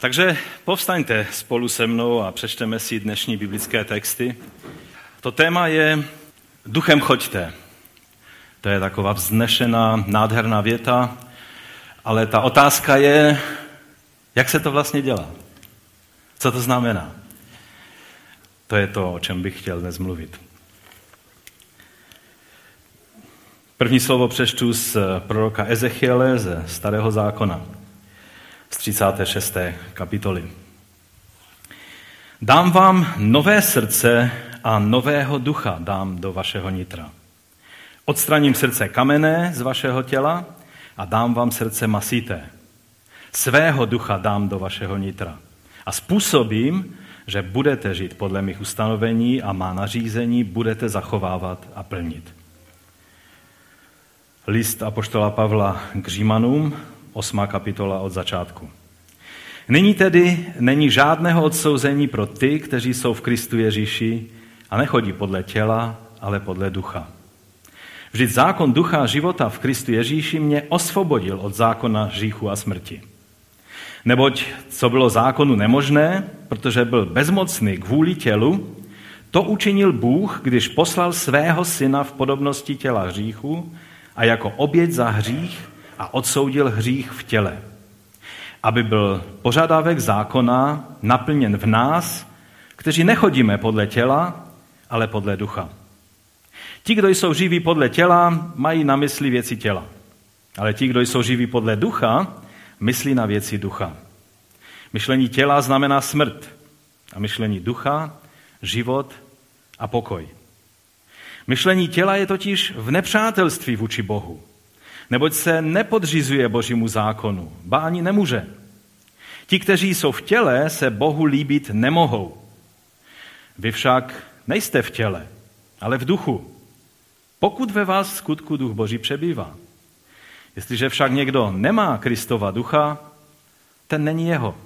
Takže povstaňte spolu se mnou a přečteme si dnešní biblické texty. To téma je Duchem choďte. To je taková vznešená, nádherná věta, ale ta otázka je, jak se to vlastně dělá? Co to znamená? To je to, o čem bych chtěl dnes mluvit. První slovo přečtu z proroka Ezechiele ze Starého zákona z 36. kapitoly. Dám vám nové srdce a nového ducha dám do vašeho nitra. Odstraním srdce kamenné z vašeho těla a dám vám srdce masité. Svého ducha dám do vašeho nitra. A způsobím, že budete žít podle mých ustanovení a má nařízení budete zachovávat a plnit. List Apoštola Pavla k Římanům, 8. kapitola od začátku. Nyní tedy není žádného odsouzení pro ty, kteří jsou v Kristu Ježíši a nechodí podle těla, ale podle ducha. Vždyť zákon ducha života v Kristu Ježíši mě osvobodil od zákona hříchu a smrti. Neboť co bylo zákonu nemožné, protože byl bezmocný k vůli tělu, to učinil Bůh, když poslal svého syna v podobnosti těla hříchu a jako oběť za hřích a odsoudil hřích v těle. Aby byl požadavek zákona naplněn v nás, kteří nechodíme podle těla, ale podle ducha. Ti, kdo jsou živí podle těla, mají na mysli věci těla. Ale ti, kdo jsou živí podle ducha, myslí na věci ducha. Myšlení těla znamená smrt a myšlení ducha život a pokoj. Myšlení těla je totiž v nepřátelství vůči Bohu, neboť se nepodřizuje Božímu zákonu, ba ani nemůže. Ti, kteří jsou v těle, se Bohu líbit nemohou. Vy však nejste v těle, ale v duchu. Pokud ve vás skutku duch Boží přebývá. Jestliže však někdo nemá Kristova ducha, ten není jeho.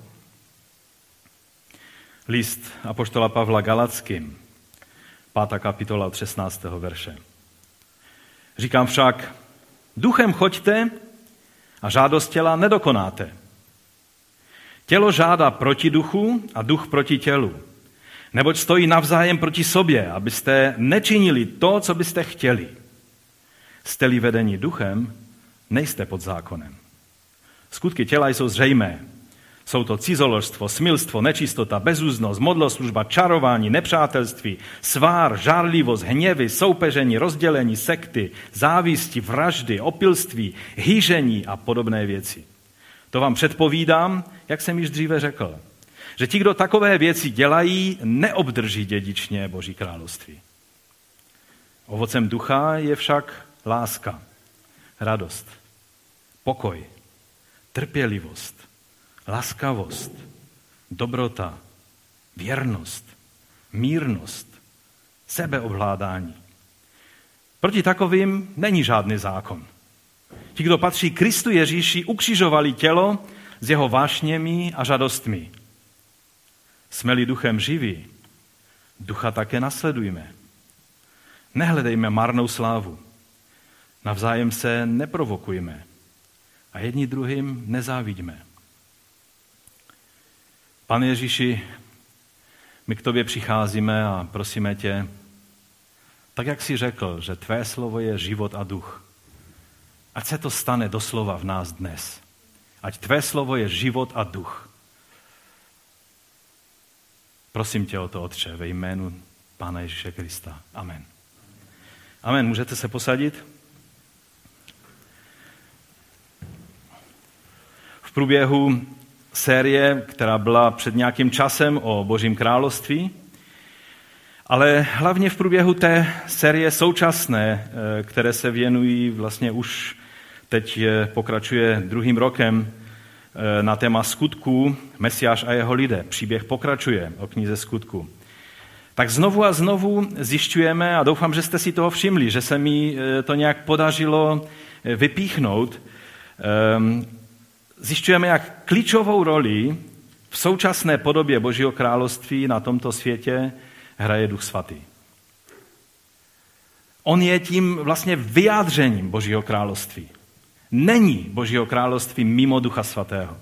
List Apoštola Pavla Galackým, 5. kapitola od 16. verše. Říkám však, duchem choďte a žádost těla nedokonáte. Tělo žádá proti duchu a duch proti tělu. Neboť stojí navzájem proti sobě, abyste nečinili to, co byste chtěli. Jste-li vedení duchem, nejste pod zákonem. Skutky těla jsou zřejmé. Jsou to cizoložstvo, smilstvo, nečistota, bezúznost, modloslužba, čarování, nepřátelství, svár, žárlivost, hněvy, soupeření, rozdělení, sekty, závisti, vraždy, opilství, hýžení a podobné věci. To vám předpovídám, jak jsem již dříve řekl, že ti, kdo takové věci dělají, neobdrží dědičně Boží království. Ovocem ducha je však láska, radost, pokoj, trpělivost, laskavost, dobrota, věrnost, mírnost, sebeovládání. Proti takovým není žádný zákon. Ti, kdo patří Kristu Ježíši, ukřižovali tělo s jeho vášněmi a žadostmi. Jsme-li duchem živí, ducha také nasledujme. Nehledejme marnou slávu. Navzájem se neprovokujme a jedni druhým nezávidíme. Pane Ježíši, my k tobě přicházíme a prosíme tě, tak jak jsi řekl, že tvé slovo je život a duch. Ať se to stane doslova v nás dnes. Ať tvé slovo je život a duch. Prosím tě o to, Otče, ve jménu Pána Ježíše Krista. Amen. Amen. Můžete se posadit? V průběhu série, která byla před nějakým časem o Božím království, ale hlavně v průběhu té série současné, eh, které se věnují vlastně už teď pokračuje druhým rokem eh, na téma skutků Mesiáš a jeho lidé. Příběh pokračuje o knize skutku. Tak znovu a znovu zjišťujeme, a doufám, že jste si toho všimli, že se mi eh, to nějak podařilo vypíchnout, ehm, zjišťujeme, jak klíčovou roli v současné podobě Božího království na tomto světě hraje Duch Svatý. On je tím vlastně vyjádřením Božího království. Není Božího království mimo Ducha Svatého.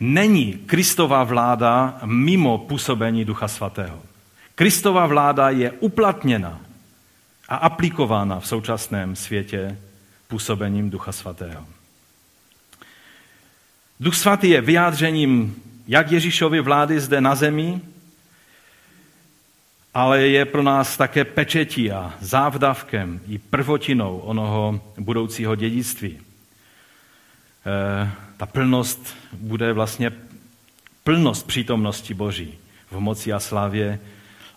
Není Kristová vláda mimo působení Ducha Svatého. Kristová vláda je uplatněna a aplikována v současném světě působením Ducha Svatého. Duch Svatý je vyjádřením jak Ježíšovy vlády zde na zemi, ale je pro nás také pečetí a závdavkem i prvotinou onoho budoucího dědictví. E, ta plnost bude vlastně plnost přítomnosti Boží v moci a slavě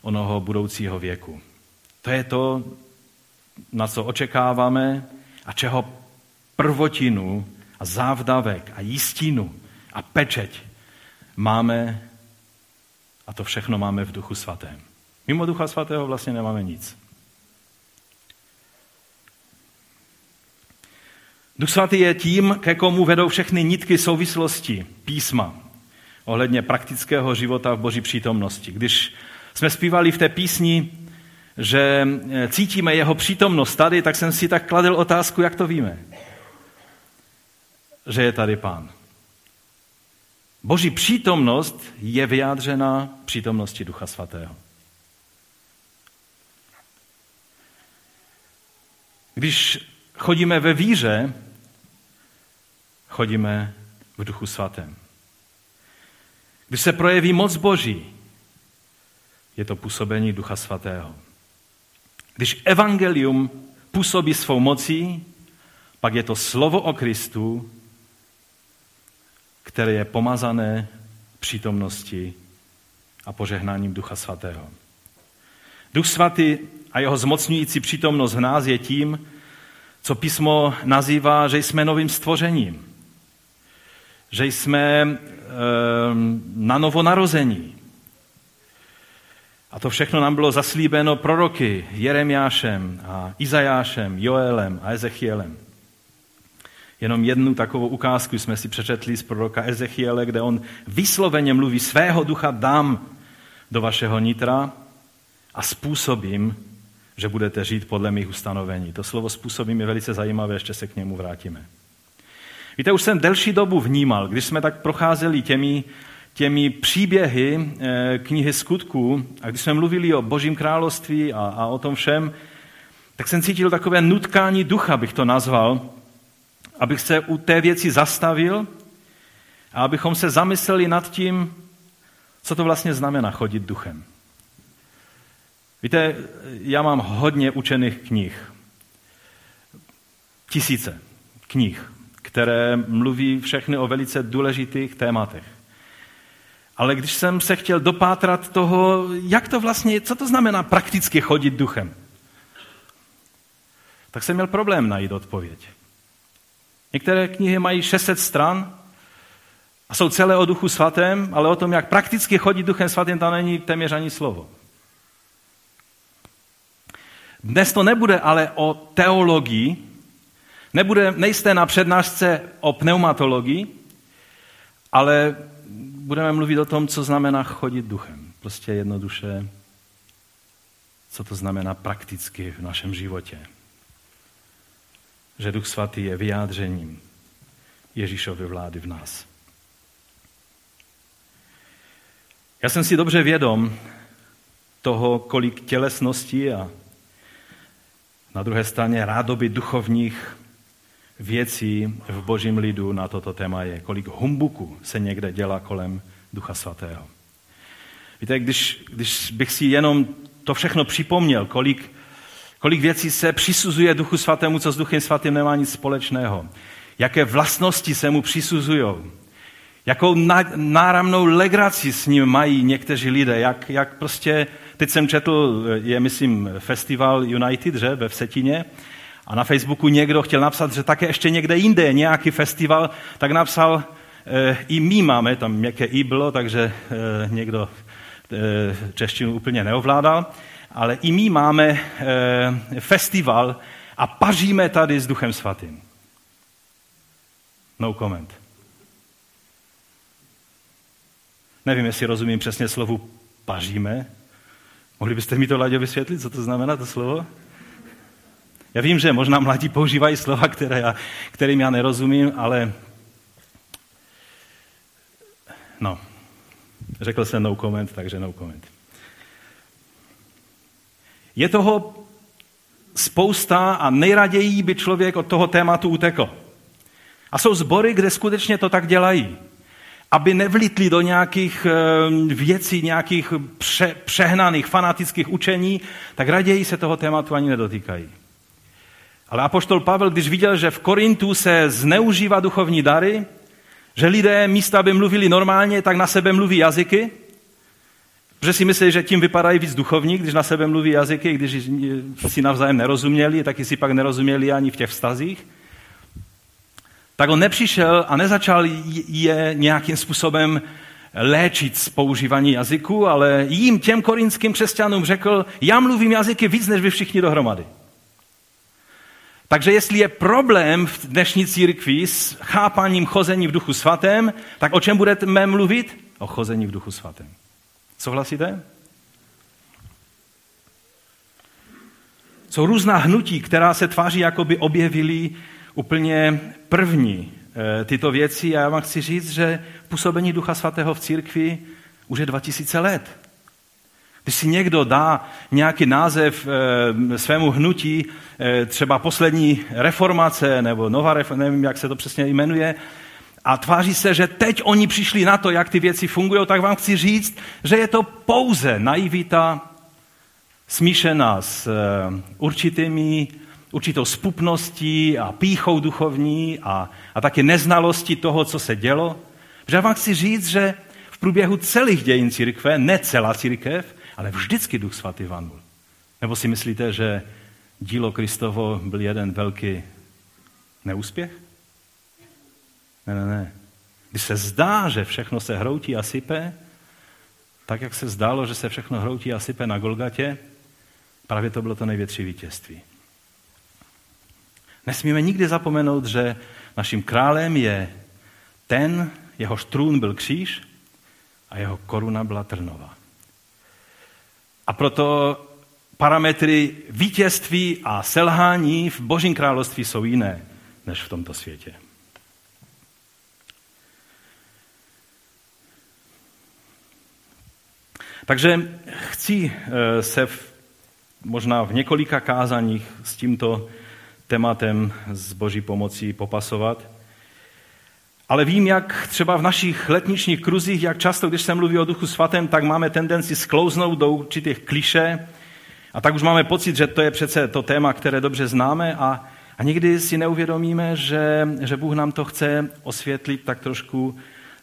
onoho budoucího věku. To je to, na co očekáváme a čeho prvotinu a závdavek a jistinu a pečeť máme a to všechno máme v Duchu Svatém. Mimo Ducha Svatého vlastně nemáme nic. Duch Svatý je tím, ke komu vedou všechny nitky souvislosti písma ohledně praktického života v Boží přítomnosti. Když jsme zpívali v té písni, že cítíme jeho přítomnost tady, tak jsem si tak kladl otázku, jak to víme. Že je tady pán. Boží přítomnost je vyjádřena přítomnosti Ducha Svatého. Když chodíme ve víře, chodíme v Duchu Svatém. Když se projeví moc Boží, je to působení Ducha Svatého. Když evangelium působí svou mocí, pak je to slovo o Kristu, které je pomazané přítomnosti a požehnáním Ducha Svatého. Duch Svatý a jeho zmocňující přítomnost v nás je tím, co písmo nazývá, že jsme novým stvořením, že jsme e, na novo narození. A to všechno nám bylo zaslíbeno proroky Jeremiášem a Izajášem, Joelem a Ezechielem. Jenom jednu takovou ukázku jsme si přečetli z proroka Ezechiele, kde on vysloveně mluví, svého ducha dám do vašeho nitra a způsobím, že budete žít podle mých ustanovení. To slovo způsobím je velice zajímavé, ještě se k němu vrátíme. Víte, už jsem delší dobu vnímal, když jsme tak procházeli těmi, těmi příběhy e, knihy skutků a když jsme mluvili o Božím království a, a o tom všem, tak jsem cítil takové nutkání ducha, bych to nazval, abych se u té věci zastavil a abychom se zamysleli nad tím, co to vlastně znamená chodit duchem. Víte, já mám hodně učených knih. Tisíce knih, které mluví všechny o velice důležitých tématech. Ale když jsem se chtěl dopátrat toho, jak to vlastně, co to znamená prakticky chodit duchem, tak jsem měl problém najít odpověď. Některé knihy mají 600 stran a jsou celé o duchu svatém, ale o tom, jak prakticky chodit duchem svatým, tam není téměř ani slovo. Dnes to nebude ale o teologii, nebude, nejste na přednášce o pneumatologii, ale budeme mluvit o tom, co znamená chodit duchem. Prostě jednoduše, co to znamená prakticky v našem životě. Že Duch Svatý je vyjádřením Ježíšovy vlády v nás. Já jsem si dobře vědom toho, kolik tělesnosti a na druhé straně rádoby duchovních věcí v božím lidu na toto téma je, kolik humbuku se někde dělá kolem Ducha Svatého. Víte, když, když bych si jenom to všechno připomněl, kolik, kolik věcí se přisuzuje Duchu Svatému, co s Duchem Svatým nemá nic společného, jaké vlastnosti se mu přisuzují, jakou náramnou legraci s ním mají někteří lidé, jak, jak prostě Teď jsem četl, je myslím festival United, že, ve Vsetině, a na Facebooku někdo chtěl napsat, že také ještě někde jinde nějaký festival, tak napsal, e, i my máme, tam měkké i bylo, takže e, někdo e, češtinu úplně neovládal, ale i my máme e, festival a paříme tady s Duchem Svatým. No comment. Nevím, jestli rozumím přesně slovu paříme, Mohli byste mi to, Láďo, vysvětlit, co to znamená to slovo? Já vím, že možná mladí používají slova, které já, kterým já nerozumím, ale No, řekl jsem no comment, takže no comment. Je toho spousta a nejraději by člověk od toho tématu utekl. A jsou sbory, kde skutečně to tak dělají. Aby nevlitli do nějakých eh, věcí, nějakých pře- přehnaných fanatických učení, tak raději se toho tématu ani nedotýkají. Ale apoštol Pavel, když viděl, že v Korintu se zneužívá duchovní dary, že lidé místo, aby mluvili normálně, tak na sebe mluví jazyky, Protože si myslí, že tím vypadají víc duchovní, když na sebe mluví jazyky, když si navzájem nerozuměli, taky si pak nerozuměli ani v těch vztazích. Tak on nepřišel a nezačal je nějakým způsobem léčit z používání jazyku, ale jim, těm korinským křesťanům řekl, já mluvím jazyky víc než vy všichni dohromady. Takže jestli je problém v dnešní církvi s chápaním chození v duchu svatém, tak o čem budeme mluvit? O chození v duchu svatém. Souhlasíte? Jsou různá hnutí, která se tváří, jako by objevily úplně první eh, tyto věci. A já vám chci říct, že působení Ducha Svatého v církvi už je 2000 let. Když si někdo dá nějaký název e, svému hnutí, e, třeba poslední reformace nebo nová reformace, nevím, jak se to přesně jmenuje, a tváří se, že teď oni přišli na to, jak ty věci fungují, tak vám chci říct, že je to pouze naivita smíšená s e, určitými, určitou spupností a píchou duchovní a, a také neznalostí toho, co se dělo. Protože já vám chci říct, že v průběhu celých dějin církve, ne celá církev, ale vždycky Duch Svatý vanul. Nebo si myslíte, že dílo Kristovo byl jeden velký neúspěch? Ne, ne, ne. Když se zdá, že všechno se hroutí a sype, tak jak se zdálo, že se všechno hroutí a sype na Golgatě, právě to bylo to největší vítězství. Nesmíme nikdy zapomenout, že naším králem je ten, jehož trůn byl kříž a jeho koruna byla trnová. A proto parametry vítězství a selhání v Božím království jsou jiné než v tomto světě. Takže chci eh, se v, možná v několika kázaních s tímto tématem z Boží pomocí popasovat. Ale vím, jak třeba v našich letničních kruzích, jak často, když se mluví o Duchu Svatém, tak máme tendenci sklouznout do určitých kliše a tak už máme pocit, že to je přece to téma, které dobře známe a, a někdy si neuvědomíme, že, že Bůh nám to chce osvětlit tak trošku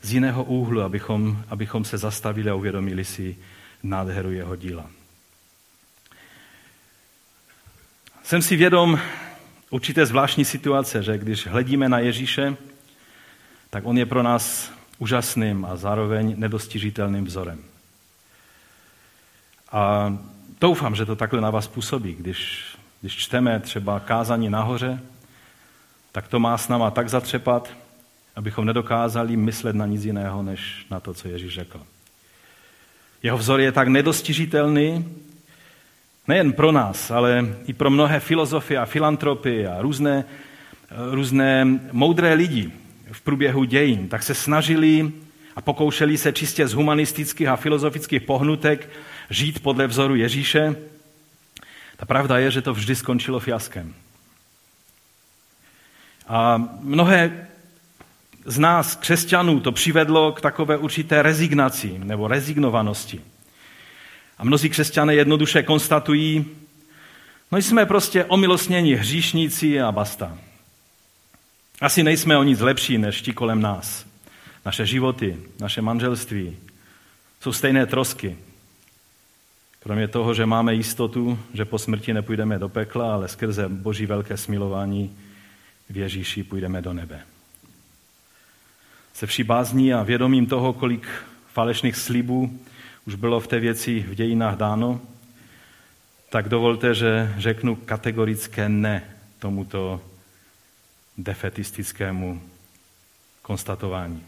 z jiného úhlu, abychom, abychom se zastavili a uvědomili si nádheru jeho díla. Jsem si vědom určité zvláštní situace, že když hledíme na Ježíše, tak on je pro nás úžasným a zároveň nedostižitelným vzorem. A doufám, že to takhle na vás působí. Když, když čteme třeba kázání nahoře, tak to má s náma tak zatřepat, abychom nedokázali myslet na nic jiného, než na to, co Ježíš řekl. Jeho vzor je tak nedostižitelný, nejen pro nás, ale i pro mnohé filozofy a filantropy a různé, různé moudré lidi, v průběhu dějin, tak se snažili a pokoušeli se čistě z humanistických a filozofických pohnutek žít podle vzoru Ježíše. Ta pravda je, že to vždy skončilo fiaskem. A mnohé z nás, křesťanů, to přivedlo k takové určité rezignaci nebo rezignovanosti. A mnozí křesťané jednoduše konstatují, no jsme prostě omilostnění hříšníci a basta. Asi nejsme o nic lepší než ti kolem nás. Naše životy, naše manželství jsou stejné trosky. Kromě toho, že máme jistotu, že po smrti nepůjdeme do pekla, ale skrze Boží velké smilování v Ježíši půjdeme do nebe. Se vší bázní a vědomím toho, kolik falešných slibů už bylo v té věci v dějinách dáno, tak dovolte, že řeknu kategorické ne tomuto defetistickému konstatování.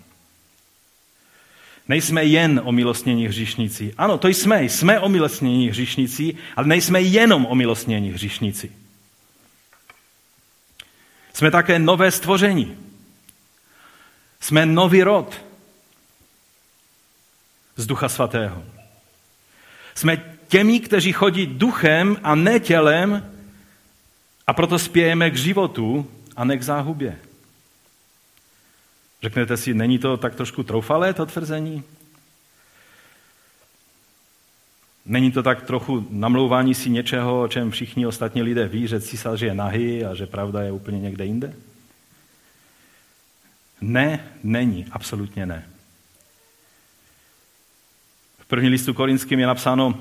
Nejsme jen omilostnění hříšníci. Ano, to jsme, jsme omilostnění hříšníci, ale nejsme jenom omilostnění hříšníci. Jsme také nové stvoření. Jsme nový rod. z Ducha Svatého. Jsme těmi, kteří chodí duchem a ne tělem a proto spějeme k životu a ne k záhubě. Řeknete si, není to tak trošku troufalé, to tvrzení? Není to tak trochu namlouvání si něčeho, o čem všichni ostatní lidé ví, že císař je nahý a že pravda je úplně někde jinde? Ne, není, absolutně ne. V první listu korinským je napsáno,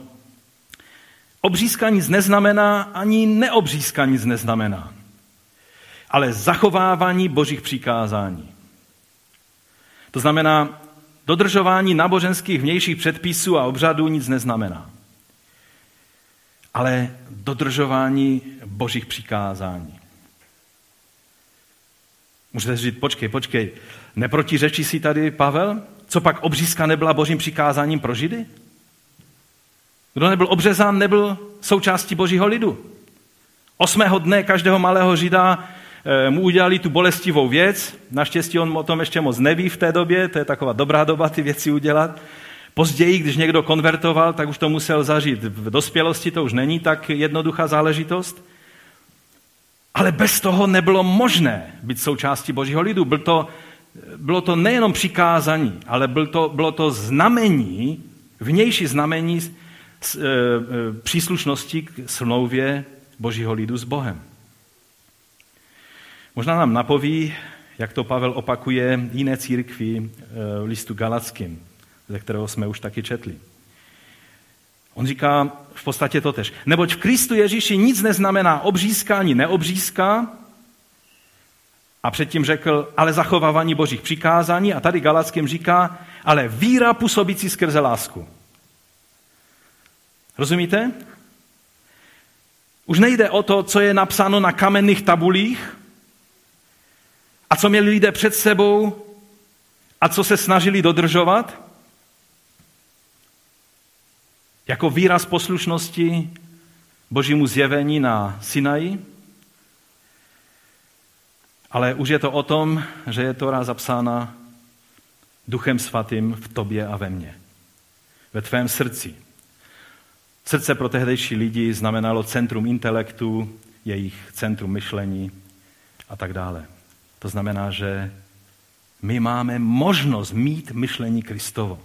obřízka nic neznamená, ani neobřízka nic neznamená, ale zachovávání božích přikázání. To znamená, dodržování náboženských vnějších předpisů a obřadů nic neznamená. Ale dodržování božích přikázání. Můžete říct, počkej, počkej, neprotiřečí si tady Pavel? Co pak obřízka nebyla božím přikázáním pro Židy? Kdo nebyl obřezán, nebyl součástí božího lidu. Osmého dne každého malého Žida Eh, mu udělali tu bolestivou věc. Naštěstí on o tom ještě moc neví v té době, to je taková dobrá doba ty věci udělat. Později, když někdo konvertoval, tak už to musel zažít. V dospělosti to už není tak jednoduchá záležitost. Ale bez toho nebylo možné být součástí Božího lidu. Byl to, bylo to nejenom přikázání, ale byl to, bylo to znamení, vnější znamení e, e, příslušnosti k smlouvě Božího lidu s Bohem. Možná nám napoví, jak to Pavel opakuje jiné církvi eh, v listu Galackým, ze kterého jsme už taky četli. On říká v podstatě to tež. Neboť v Kristu Ježíši nic neznamená obřízka ani neobřízka, a předtím řekl, ale zachovávání božích přikázání. A tady Galackým říká, ale víra působící skrze lásku. Rozumíte? Už nejde o to, co je napsáno na kamenných tabulích, a co měli lidé před sebou a co se snažili dodržovat? Jako výraz poslušnosti božímu zjevení na Sinaji. Ale už je to o tom, že je Tora zapsána Duchem Svatým v tobě a ve mně. Ve tvém srdci. Srdce pro tehdejší lidi znamenalo centrum intelektu, jejich centrum myšlení a tak dále. To znamená, že my máme možnost mít myšlení Kristovo.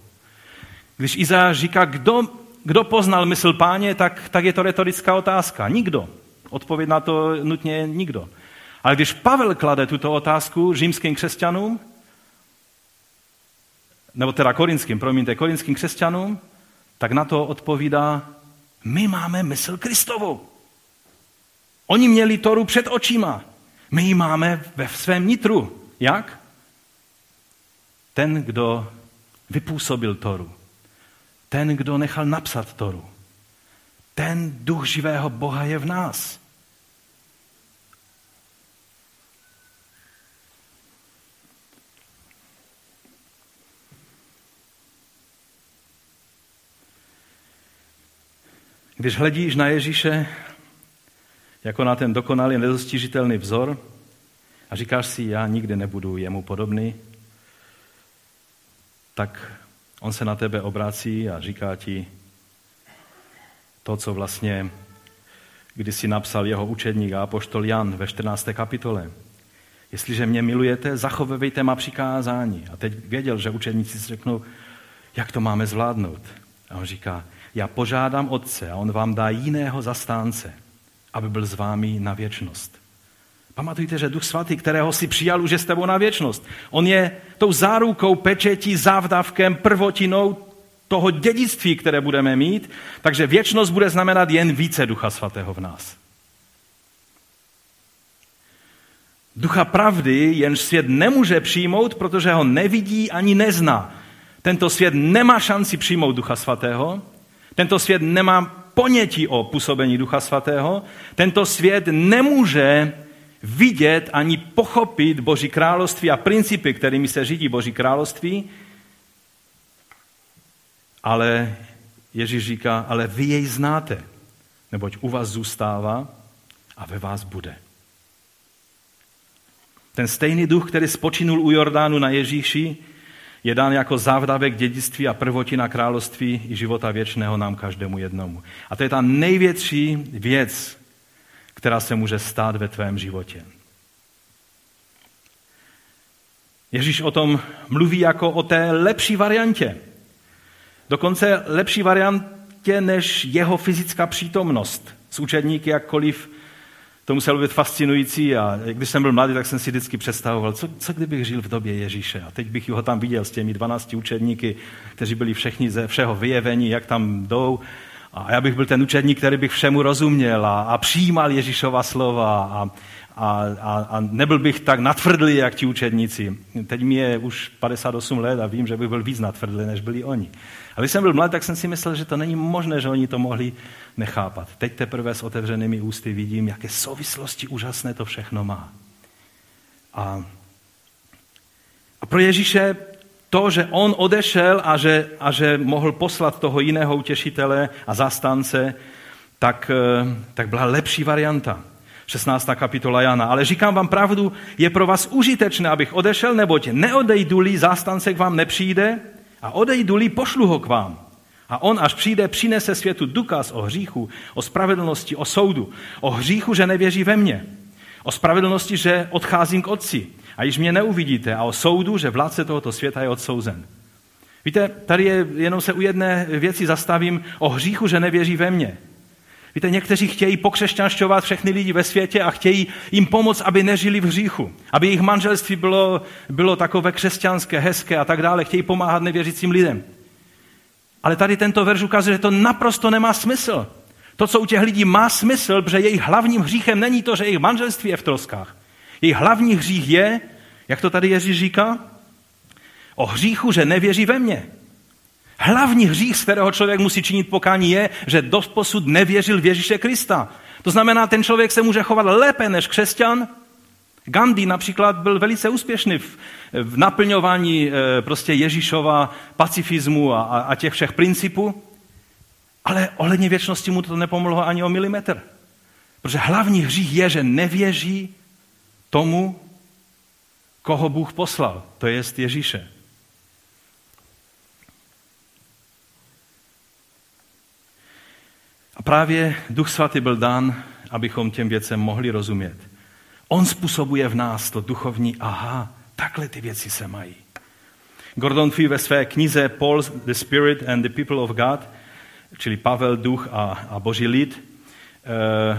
Když Izáš říká, kdo, kdo poznal mysl páně, tak, tak je to retorická otázka. Nikdo. Odpověď na to nutně nikdo. Ale když Pavel klade tuto otázku římským křesťanům, nebo teda korinským, promiňte, korinským křesťanům, tak na to odpovídá, my máme mysl Kristovou. Oni měli Toru před očima. My ji máme ve svém nitru. Jak? Ten, kdo vypůsobil Toru. Ten, kdo nechal napsat Toru. Ten duch živého Boha je v nás. Když hledíš na Ježíše, jako na ten dokonalý, nedostižitelný vzor a říkáš si, já nikdy nebudu jemu podobný, tak on se na tebe obrací a říká ti to, co vlastně když si napsal jeho učedník a apoštol Jan ve 14. kapitole. Jestliže mě milujete, zachovejte má přikázání. A teď věděl, že učedníci si řeknou, jak to máme zvládnout. A on říká, já požádám Otce a on vám dá jiného zastánce, aby byl s vámi na věčnost. Pamatujte, že Duch Svatý, kterého si přijal, už je s tebou na věčnost. On je tou zárukou, pečetí, závdavkem, prvotinou toho dědictví, které budeme mít, takže věčnost bude znamenat jen více Ducha Svatého v nás. Ducha pravdy jenž svět nemůže přijmout, protože ho nevidí ani nezná. Tento svět nemá šanci přijmout Ducha Svatého, tento svět nemá ponětí o působení Ducha Svatého. Tento svět nemůže vidět ani pochopit Boží království a principy, kterými se řídí Boží království, ale Ježíš říká, ale vy jej znáte, neboť u vás zůstává a ve vás bude. Ten stejný duch, který spočinul u Jordánu na Ježíši, je dán jako závdavek dědictví a prvotina království i života věčného nám každému jednomu. A to je ta největší věc, která se může stát ve tvém životě. Ježíš o tom mluví jako o té lepší variantě. Dokonce lepší variantě než jeho fyzická přítomnost. S učedníky jakkoliv to muselo být fascinující a když jsem byl mladý, tak jsem si vždycky představoval, co, co kdybych žil v době Ježíše. A teď bych ho tam viděl s těmi 12 učedníky, kteří byli všichni ze všeho vyjevení, jak tam jdou. A já bych byl ten učedník, který bych všemu rozuměl a, a přijímal Ježíšova slova a, a, a, a nebyl bych tak natvrdlý, jak ti učedníci. Teď mi je už 58 let a vím, že bych byl víc natvrdlý, než byli oni. A když jsem byl mladý, tak jsem si myslel, že to není možné, že oni to mohli nechápat. Teď teprve s otevřenými ústy vidím, jaké souvislosti úžasné to všechno má. A, a pro Ježíše to, že on odešel a že, a že mohl poslat toho jiného utěšitele a zastánce, tak, eh, tak byla lepší varianta. 16. kapitola Jana. Ale říkám vám pravdu, je pro vás užitečné, abych odešel, neboť neodejdu-li, zástance k vám nepřijde a odejdu-li, pošlu ho k vám. A on, až přijde, přinese světu důkaz o hříchu, o spravedlnosti, o soudu. O hříchu, že nevěří ve mně. O spravedlnosti, že odcházím k otci a již mě neuvidíte. A o soudu, že vládce tohoto světa je odsouzen. Víte, tady je, jenom se u jedné věci zastavím o hříchu, že nevěří ve mně. Víte, někteří chtějí pokřesťanšťovat všechny lidi ve světě a chtějí jim pomoct, aby nežili v hříchu, aby jejich manželství bylo, bylo takové křesťanské, hezké a tak dále. Chtějí pomáhat nevěřícím lidem. Ale tady tento verš ukazuje, že to naprosto nemá smysl. To, co u těch lidí má smysl, protože jejich hlavním hříchem není to, že jejich manželství je v troskách. Jejich hlavní hřích je, jak to tady Ježíš říká, o hříchu, že nevěří ve mně. Hlavní hřích, z kterého člověk musí činit pokání, je, že posud nevěřil v Ježíše Krista. To znamená, ten člověk se může chovat lépe než křesťan. Gandhi například byl velice úspěšný v, v naplňování e, prostě Ježíšova pacifismu a, a těch všech principů, ale ohledně věčnosti mu to nepomohlo ani o milimetr. Protože hlavní hřích je, že nevěří tomu, koho Bůh poslal, to je Ježíše. A právě Duch Svatý byl dán, abychom těm věcem mohli rozumět. On způsobuje v nás to duchovní, aha, takhle ty věci se mají. Gordon Fee ve své knize Paul, the Spirit and the People of God, čili Pavel, duch a, a boží lid,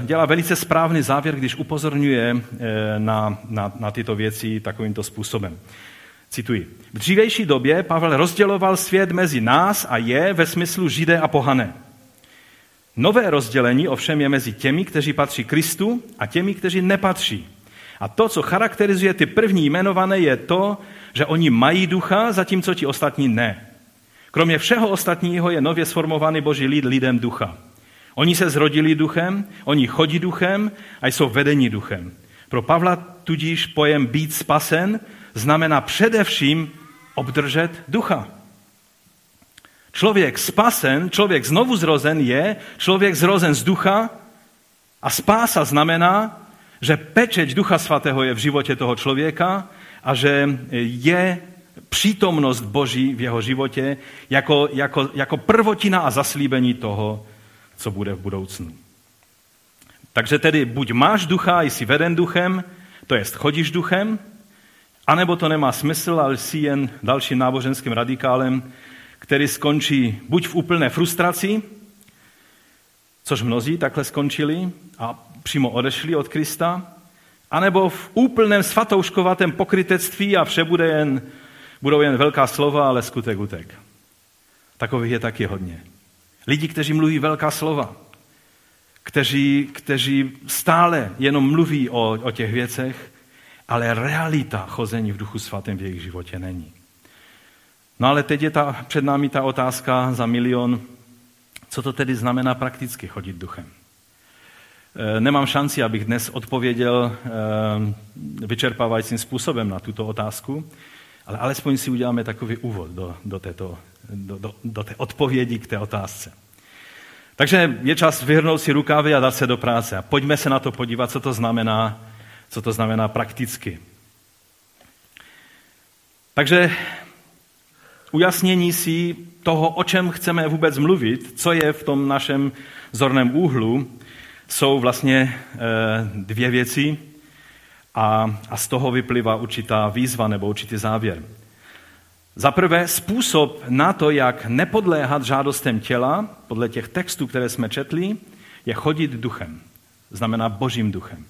dělá velice správný závěr, když upozorňuje eh, na, na, na tyto věci takovýmto způsobem. Cituji. V dřívější době Pavel rozděloval svět mezi nás a je ve smyslu židé a pohané. Nové rozdělení ovšem je mezi těmi, kteří patří Kristu a těmi, kteří nepatří. A to, co charakterizuje ty první jmenované, je to, že oni mají ducha, zatímco ti ostatní ne. Kromě všeho ostatního je nově sformovaný boží lid lidem ducha. Oni se zrodili duchem, oni chodí duchem a jsou vedeni duchem. Pro Pavla tudíž pojem být spasen znamená především obdržet ducha. Člověk spasen, člověk znovu zrozen je člověk zrozen z ducha a spása znamená, že pečeť Ducha Svatého je v životě toho člověka a že je přítomnost Boží v jeho životě jako, jako, jako prvotina a zaslíbení toho, co bude v budoucnu. Takže tedy buď máš ducha, jsi veden duchem, to jest chodíš duchem, anebo to nemá smysl, ale jsi jen dalším náboženským radikálem, který skončí buď v úplné frustraci, což mnozí takhle skončili a přímo odešli od Krista, anebo v úplném svatouškovatém pokrytectví a vše bude jen, budou jen velká slova, ale skutek utek. Takových je taky hodně. Lidi, kteří mluví velká slova, kteří, kteří stále jenom mluví o, o těch věcech, ale realita chození v duchu svatém v jejich životě není. No ale teď je ta, před námi ta otázka za milion, co to tedy znamená prakticky chodit duchem. E, nemám šanci, abych dnes odpověděl e, vyčerpávajícím způsobem na tuto otázku, ale alespoň si uděláme takový úvod do, do, této, do, do, do té odpovědi k té otázce. Takže je čas vyhrnout si rukávy a dát se do práce. A pojďme se na to podívat, co to znamená, co to znamená prakticky. Takže ujasnění si toho, o čem chceme vůbec mluvit, co je v tom našem zorném úhlu, jsou vlastně eh, dvě věci a, a z toho vyplývá určitá výzva nebo určitý závěr. Za prvé, způsob na to, jak nepodléhat žádostem těla, podle těch textů, které jsme četli, je chodit duchem. Znamená božím duchem.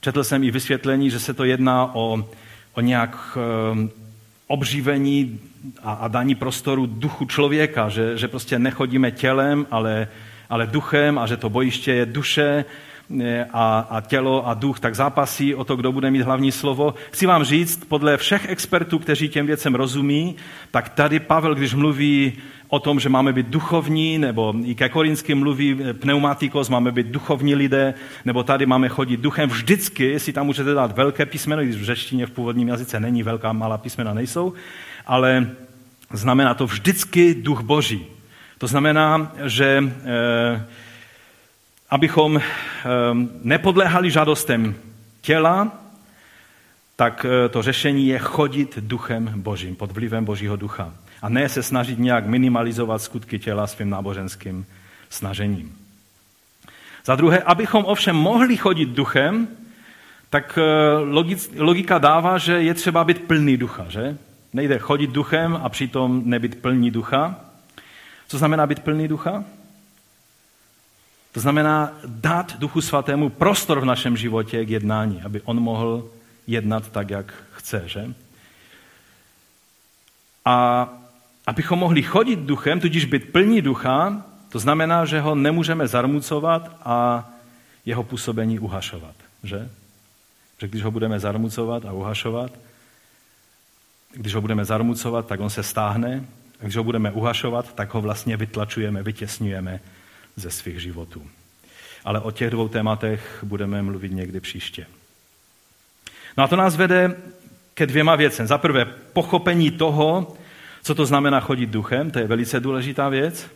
Četl jsem i vysvětlení, že se to jedná o, o nějak e, obživení a, a dání prostoru duchu člověka, že, že prostě nechodíme tělem, ale, ale duchem a že to bojiště je duše a, a tělo a duch tak zápasí o to, kdo bude mít hlavní slovo. Chci vám říct, podle všech expertů, kteří těm věcem rozumí, tak tady Pavel, když mluví o tom, že máme být duchovní, nebo i ke Korinským mluví pneumatikos, máme být duchovní lidé, nebo tady máme chodit duchem. Vždycky si tam můžete dát velké písmeno, když v řeštině v původním jazyce není velká, malá písmena nejsou, ale znamená to vždycky duch boží. To znamená, že eh, abychom eh, nepodléhali žádostem těla, tak eh, to řešení je chodit duchem božím, pod vlivem božího ducha. A ne se snažit nějak minimalizovat skutky těla svým náboženským snažením. Za druhé, abychom ovšem mohli chodit duchem, tak eh, logika dává, že je třeba být plný ducha, že? Nejde chodit duchem a přitom nebyt plný ducha. Co znamená být plný ducha? To znamená dát Duchu Svatému prostor v našem životě k jednání, aby on mohl jednat tak, jak chce. Že? A abychom mohli chodit duchem, tudíž být plní ducha, to znamená, že ho nemůžeme zarmucovat a jeho působení uhašovat. Že? Že když ho budeme zarmucovat a uhašovat, když ho budeme zarmucovat, tak on se stáhne, a když ho budeme uhašovat, tak ho vlastně vytlačujeme, vytěsňujeme ze svých životů. Ale o těch dvou tématech budeme mluvit někdy příště. No a to nás vede ke dvěma věcem. Za prvé, pochopení toho, co to znamená chodit duchem, to je velice důležitá věc.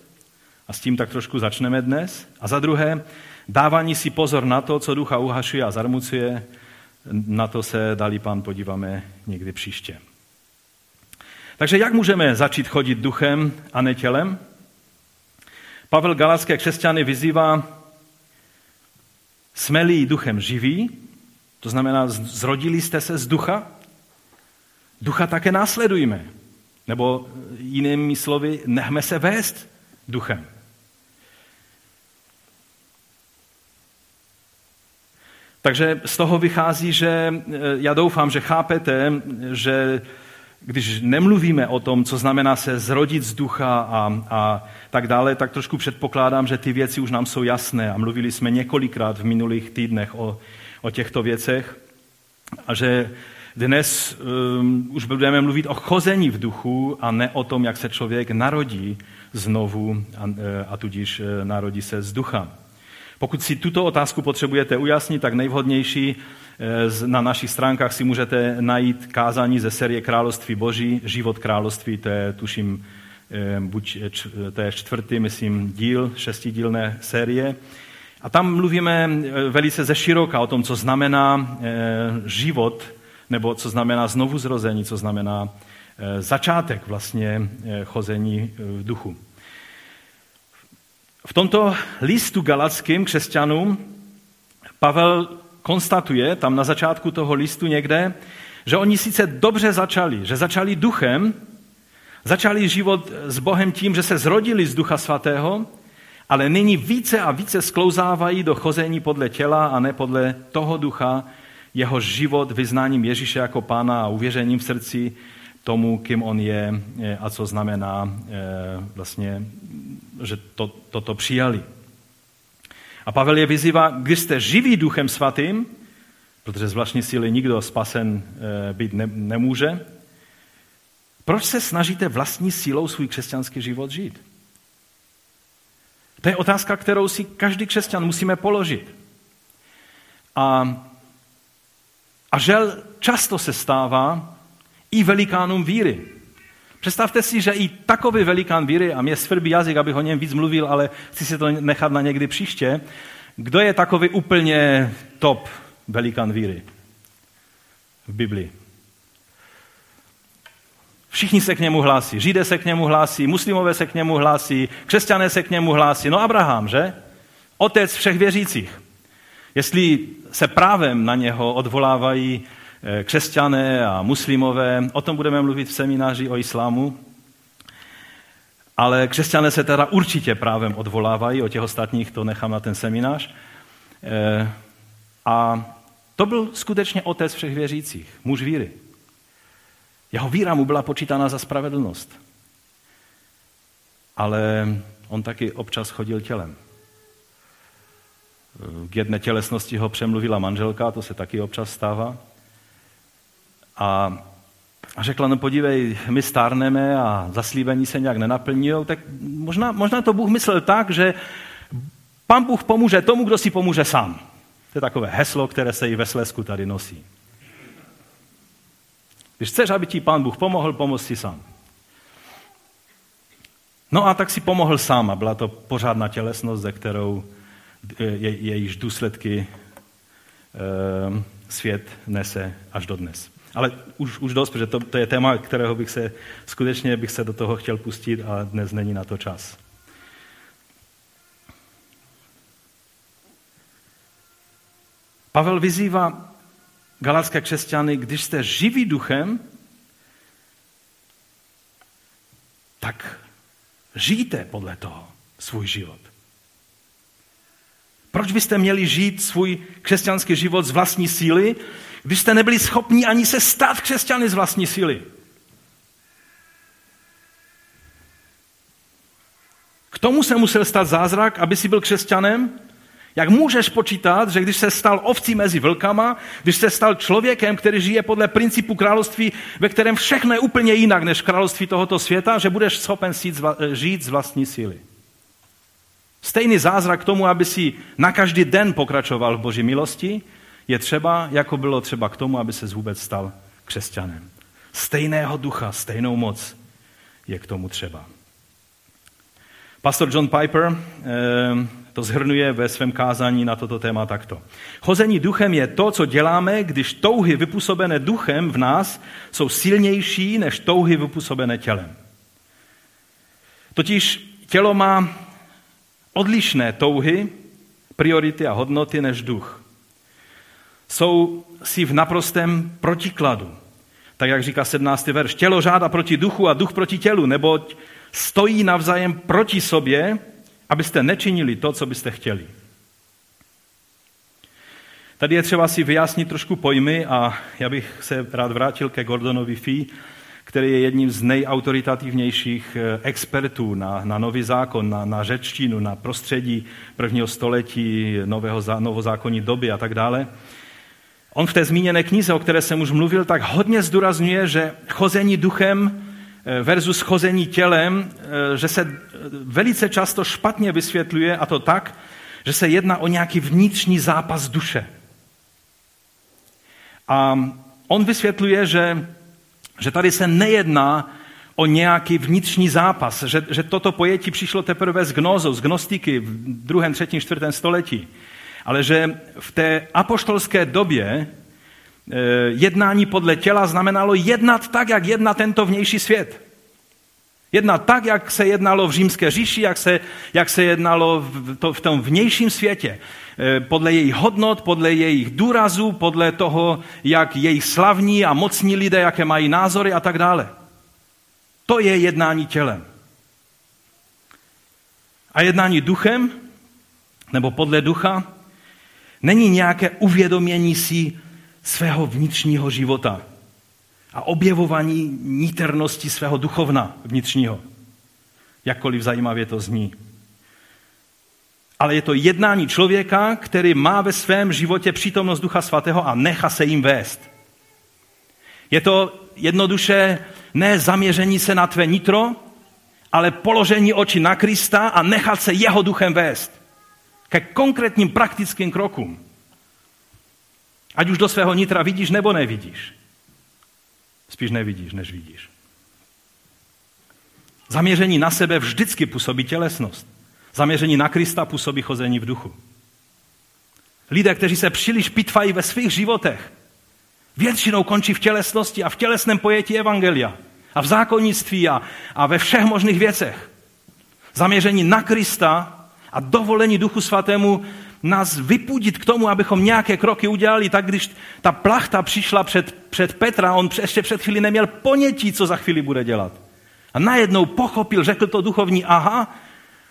A s tím tak trošku začneme dnes. A za druhé, dávání si pozor na to, co ducha uhašuje a zarmucuje, na to se, dalí pán, podíváme někdy příště. Takže jak můžeme začít chodit duchem a ne tělem? Pavel Galacké křesťany vyzývá, jsme-li duchem živí, to znamená, zrodili jste se z ducha, ducha také následujme. Nebo jinými slovy, nechme se vést duchem. Takže z toho vychází, že já doufám, že chápete, že když nemluvíme o tom, co znamená se zrodit z ducha a, a tak dále, tak trošku předpokládám, že ty věci už nám jsou jasné a mluvili jsme několikrát v minulých týdnech o, o těchto věcech a že dnes um, už budeme mluvit o chození v duchu a ne o tom, jak se člověk narodí znovu a, a tudíž e, narodí se z ducha. Pokud si tuto otázku potřebujete ujasnit, tak nejvhodnější e, na našich stránkách si můžete najít kázání ze série Království Boží, Život království, to je tuším buď eh, to je čtvrtý, myslím, díl, šestidílné série. A tam mluvíme eh, velice ze široka o tom, co znamená život, nebo co znamená znovu zrození, co znamená začátek vlastně chození v duchu. V tomto listu galackým křesťanům Pavel konstatuje tam na začátku toho listu někde, že oni sice dobře začali, že začali duchem, Začali život s Bohem tím, že se zrodili z Ducha Svatého, ale nyní více a více sklouzávají do chození podle těla a ne podle toho ducha, jeho život vyznáním Ježíše jako pána a uvěřením v srdci tomu, kým on je a co znamená eh, vlastně, že to, toto přijali. A Pavel je vyzývá, když jste živí duchem svatým, protože z vlastní síly nikdo spasen eh, být ne, nemůže, proč se snažíte vlastní sílou svůj křesťanský život žít? To je otázka, kterou si každý křesťan musíme položit. A, a žel často se stává i velikánům víry. Představte si, že i takový velikán víry, a mě svrbí jazyk, abych o něm víc mluvil, ale chci si to nechat na někdy příště, kdo je takový úplně top velikán víry v Biblii? Všichni se k němu hlásí. Židé se k němu hlásí, muslimové se k němu hlásí, křesťané se k němu hlásí. No Abraham, že? Otec všech věřících. Jestli se právem na něho odvolávají eh, křesťané a muslimové, o tom budeme mluvit v semináři o islámu, ale křesťané se teda určitě právem odvolávají, o těch ostatních to nechám na ten seminář. Eh, a to byl skutečně otec všech věřících, muž víry. Jeho víra mu byla počítána za spravedlnost. Ale on taky občas chodil tělem. K jedné tělesnosti ho přemluvila manželka, to se taky občas stává. A řekla, no podívej, my stárneme a zaslíbení se nějak nenaplní, tak možná, možná to Bůh myslel tak, že pan Bůh pomůže tomu, kdo si pomůže sám. To je takové heslo, které se i ve Slesku tady nosí. Když chceš, aby ti pán Bůh pomohl, pomoz si sám. No a tak si pomohl sám a byla to pořádná tělesnost, ze kterou je, jejíž důsledky e, svět nese až do dnes. Ale už, už dost, protože to, to je téma, kterého bych se skutečně bych se do toho chtěl pustit a dnes není na to čas. Pavel vyzývá galacké křesťany, když jste živí duchem, tak žijte podle toho svůj život. Proč byste měli žít svůj křesťanský život z vlastní síly, když jste nebyli schopni ani se stát křesťany z vlastní síly? K tomu se musel stát zázrak, aby si byl křesťanem, jak můžeš počítat, že když se stal ovcí mezi vlkama, když se stal člověkem, který žije podle principu království, ve kterém všechno je úplně jinak než království tohoto světa, že budeš schopen žít z vlastní síly. Stejný zázrak k tomu, aby si na každý den pokračoval v boží milosti, je třeba, jako bylo třeba k tomu, aby se vůbec stal křesťanem. Stejného ducha, stejnou moc je k tomu třeba. Pastor John Piper eh, to zhrnuje ve svém kázání na toto téma takto. Chození duchem je to, co děláme, když touhy vypůsobené duchem v nás jsou silnější než touhy vypůsobené tělem. Totiž tělo má odlišné touhy, priority a hodnoty než duch. Jsou si v naprostém protikladu. Tak jak říká 17. verš. Tělo žádá proti duchu a duch proti tělu, neboť stojí navzájem proti sobě, abyste nečinili to, co byste chtěli. Tady je třeba si vyjasnit trošku pojmy a já bych se rád vrátil ke Gordonovi Fee, který je jedním z nejautoritativnějších eh, expertů na, na nový zákon, na, na řečtinu, na prostředí prvního století, nového, novozákonní doby a tak dále. On v té zmíněné knize, o které jsem už mluvil, tak hodně zdůrazňuje, že chození duchem versus chození tělem, eh, že se velice často špatně vysvětluje a to tak, že se jedná o nějaký vnitřní zápas duše. A on vysvětluje, že, že tady se nejedná o nějaký vnitřní zápas, že, že toto pojetí přišlo teprve z gnózou, z gnostiky v druhém, třetím, čtvrtém století, ale že v té apoštolské době Eh, jednání podle těla znamenalo jednat tak, jak jedná tento vnější svět. Jednat tak, jak se jednalo v římské říši, jak se, jak se jednalo v, to, v tom vnějším světě. Eh, podle jejich hodnot, podle jejich důrazů, podle toho, jak jejich slavní a mocní lidé, jaké mají názory a tak dále. To je jednání tělem. A jednání duchem, nebo podle ducha, není nějaké uvědomění si svého vnitřního života a objevování níternosti svého duchovna vnitřního. Jakkoliv zajímavě to zní. Ale je to jednání člověka, který má ve svém životě přítomnost Ducha Svatého a nechá se jim vést. Je to jednoduše ne zaměření se na tvé nitro, ale položení oči na Krista a nechat se jeho duchem vést. Ke konkrétním praktickým krokům. Ať už do svého nitra vidíš nebo nevidíš. Spíš nevidíš, než vidíš. Zaměření na sebe vždycky působí tělesnost. Zaměření na Krista působí chození v duchu. Lidé, kteří se příliš pitvají ve svých životech, většinou končí v tělesnosti a v tělesném pojetí Evangelia. A v zákonnictví a, a ve všech možných věcech. Zaměření na Krista a dovolení Duchu Svatému nás vypudit k tomu, abychom nějaké kroky udělali, tak když ta plachta přišla před, před Petra, on ještě před chvíli neměl ponětí, co za chvíli bude dělat. A najednou pochopil, řekl to duchovní aha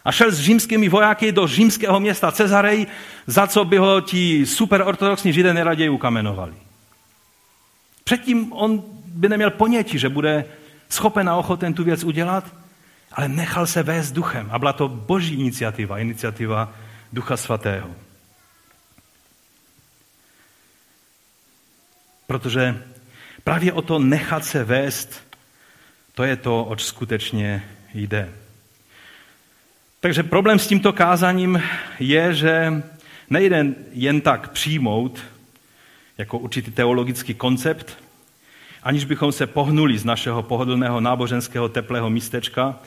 a šel s římskými vojáky do římského města Cezarej, za co by ho ti superortodoxní židé neraději ukamenovali. Předtím on by neměl ponětí, že bude schopen a ochoten tu věc udělat, ale nechal se vést duchem. A byla to boží iniciativa, iniciativa Ducha Svatého. Protože právě o to nechat se vést, to je to, oč skutečně jde. Takže problém s tímto kázaním je, že nejde jen tak přijmout jako určitý teologický koncept, aniž bychom se pohnuli z našeho pohodlného náboženského teplého místečka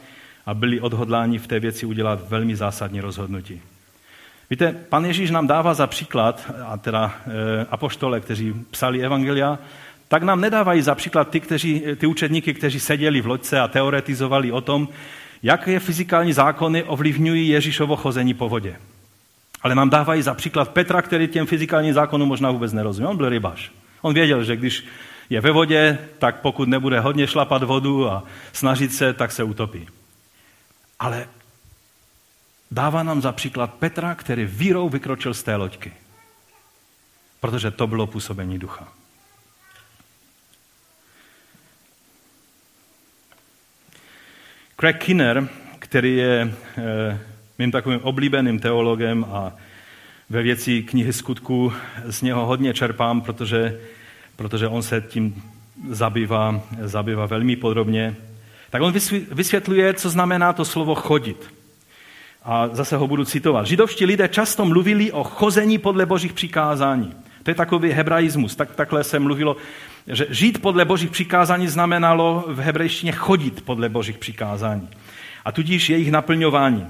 a byli odhodláni v té věci udělat velmi zásadní rozhodnutí. Víte, pan Ježíš nám dává za příklad, a teda e, apoštole, kteří psali evangelia, tak nám nedávají za příklad ty, kteří, ty učedníky, kteří seděli v loďce a teoretizovali o tom, jaké fyzikální zákony ovlivňují Ježíšovo chození po vodě. Ale nám dávají za příklad Petra, který těm fyzikálním zákonům možná vůbec nerozuměl. On byl rybař. On věděl, že když je ve vodě, tak pokud nebude hodně šlapat vodu a snažit se, tak se utopí. Ale dává nám za příklad Petra, který vírou vykročil z té loďky. Protože to bylo působení ducha. Craig Kinner, který je e, mým takovým oblíbeným teologem a ve věci knihy skutků z něho hodně čerpám, protože, protože on se tím zabývá, zabývá velmi podrobně, tak on vysvětluje, co znamená to slovo chodit. A zase ho budu citovat. Židovští lidé často mluvili o chození podle božích přikázání. To je takový hebraismus. Tak, takhle se mluvilo, že žít podle božích přikázání znamenalo v hebrejštině chodit podle božích přikázání. A tudíž jejich naplňování.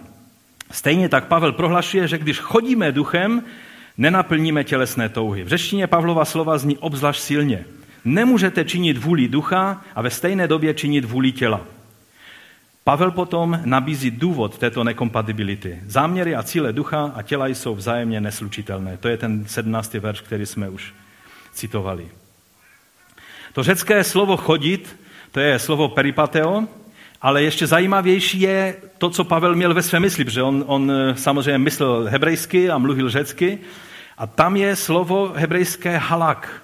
Stejně tak Pavel prohlašuje, že když chodíme duchem, nenaplníme tělesné touhy. V řečtině Pavlova slova zní obzvlášť silně. Nemůžete činit vůli ducha a ve stejné době činit vůli těla. Pavel potom nabízí důvod této nekompatibility. Záměry a cíle ducha a těla jsou vzájemně neslučitelné. To je ten 17. verš, který jsme už citovali. To řecké slovo chodit, to je slovo peripateo, ale ještě zajímavější je to, co Pavel měl ve své mysli, protože on, on samozřejmě myslel hebrejsky a mluvil řecky. A tam je slovo hebrejské halak.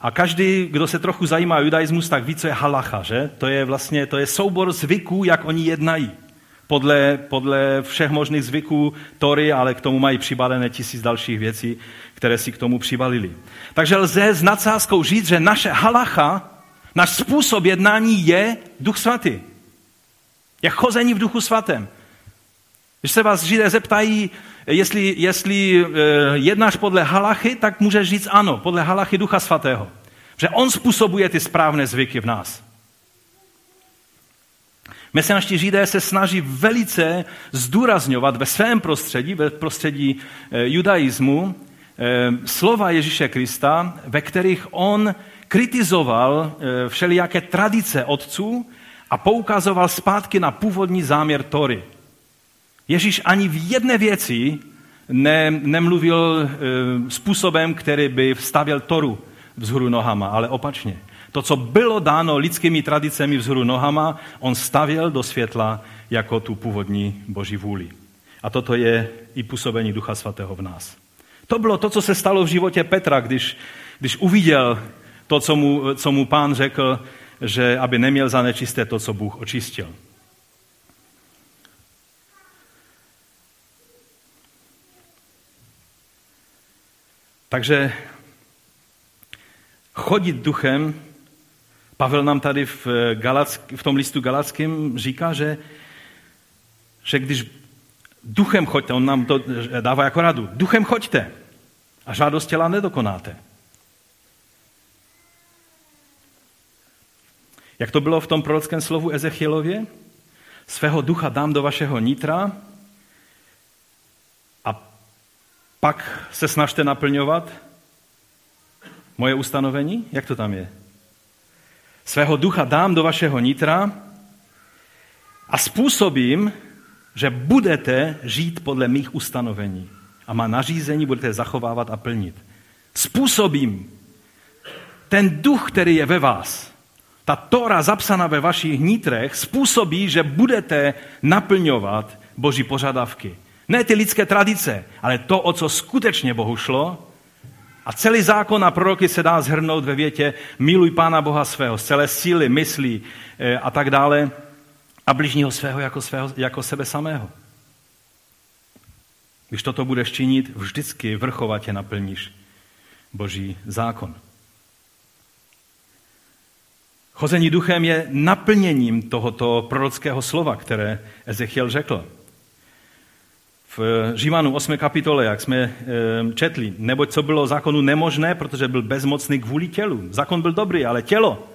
A každý, kdo se trochu zajímá o judaismus, tak ví, co je halacha, že? To je vlastně to je soubor zvyků, jak oni jednají. Podle, podle všech možných zvyků Tory, ale k tomu mají přibalené tisíc dalších věcí, které si k tomu přibalili. Takže lze s nadsázkou říct, že naše halacha, náš způsob jednání je duch svatý. Je chození v duchu svatém. Když se vás Židé zeptají, jestli, jestli eh, jednáš podle halachy, tak můžeš říct ano, podle halachy Ducha Svatého. Že on způsobuje ty správné zvyky v nás. Mesianští Židé se snaží velice zdůrazňovat ve svém prostředí, ve prostředí eh, judaismu, eh, slova Ježíše Krista, ve kterých on kritizoval všelijaké tradice otců a poukazoval zpátky na původní záměr Tory. Ježíš ani v jedné věci ne, nemluvil e, způsobem, který by vstavěl Toru vzhůru nohama, ale opačně. To, co bylo dáno lidskými tradicemi vzhůru nohama, on stavěl do světla jako tu původní boží vůli. A toto je i působení Ducha Svatého v nás. To bylo to, co se stalo v životě Petra, když, když uviděl to, co mu, co mu pán řekl, že aby neměl za nečisté to, co Bůh očistil. Takže chodit duchem, Pavel nám tady v, Galack, v tom listu galackém říká, že, že když duchem choďte, on nám to dává jako radu, duchem choďte a žádost těla nedokonáte. Jak to bylo v tom prorockém slovu Ezechielově? Svého ducha dám do vašeho nitra Pak se snažte naplňovat moje ustanovení? Jak to tam je? Svého ducha dám do vašeho nitra a způsobím, že budete žít podle mých ustanovení a má nařízení budete zachovávat a plnit. Způsobím ten duch, který je ve vás, ta Tora zapsaná ve vašich nitrech, způsobí, že budete naplňovat boží požadavky. Ne ty lidské tradice, ale to, o co skutečně Bohu šlo. A celý zákon a proroky se dá zhrnout ve větě miluj Pána Boha svého z celé síly, myslí eh, a tak dále a bližního svého jako, svého jako sebe samého. Když toto budeš činit, vždycky vrchovatě naplníš Boží zákon. Chození duchem je naplněním tohoto prorockého slova, které Ezechiel řekl. V Římanu 8. kapitole, jak jsme eh, četli, neboť co bylo zákonu nemožné, protože byl bezmocný kvůli tělu. Zákon byl dobrý, ale tělo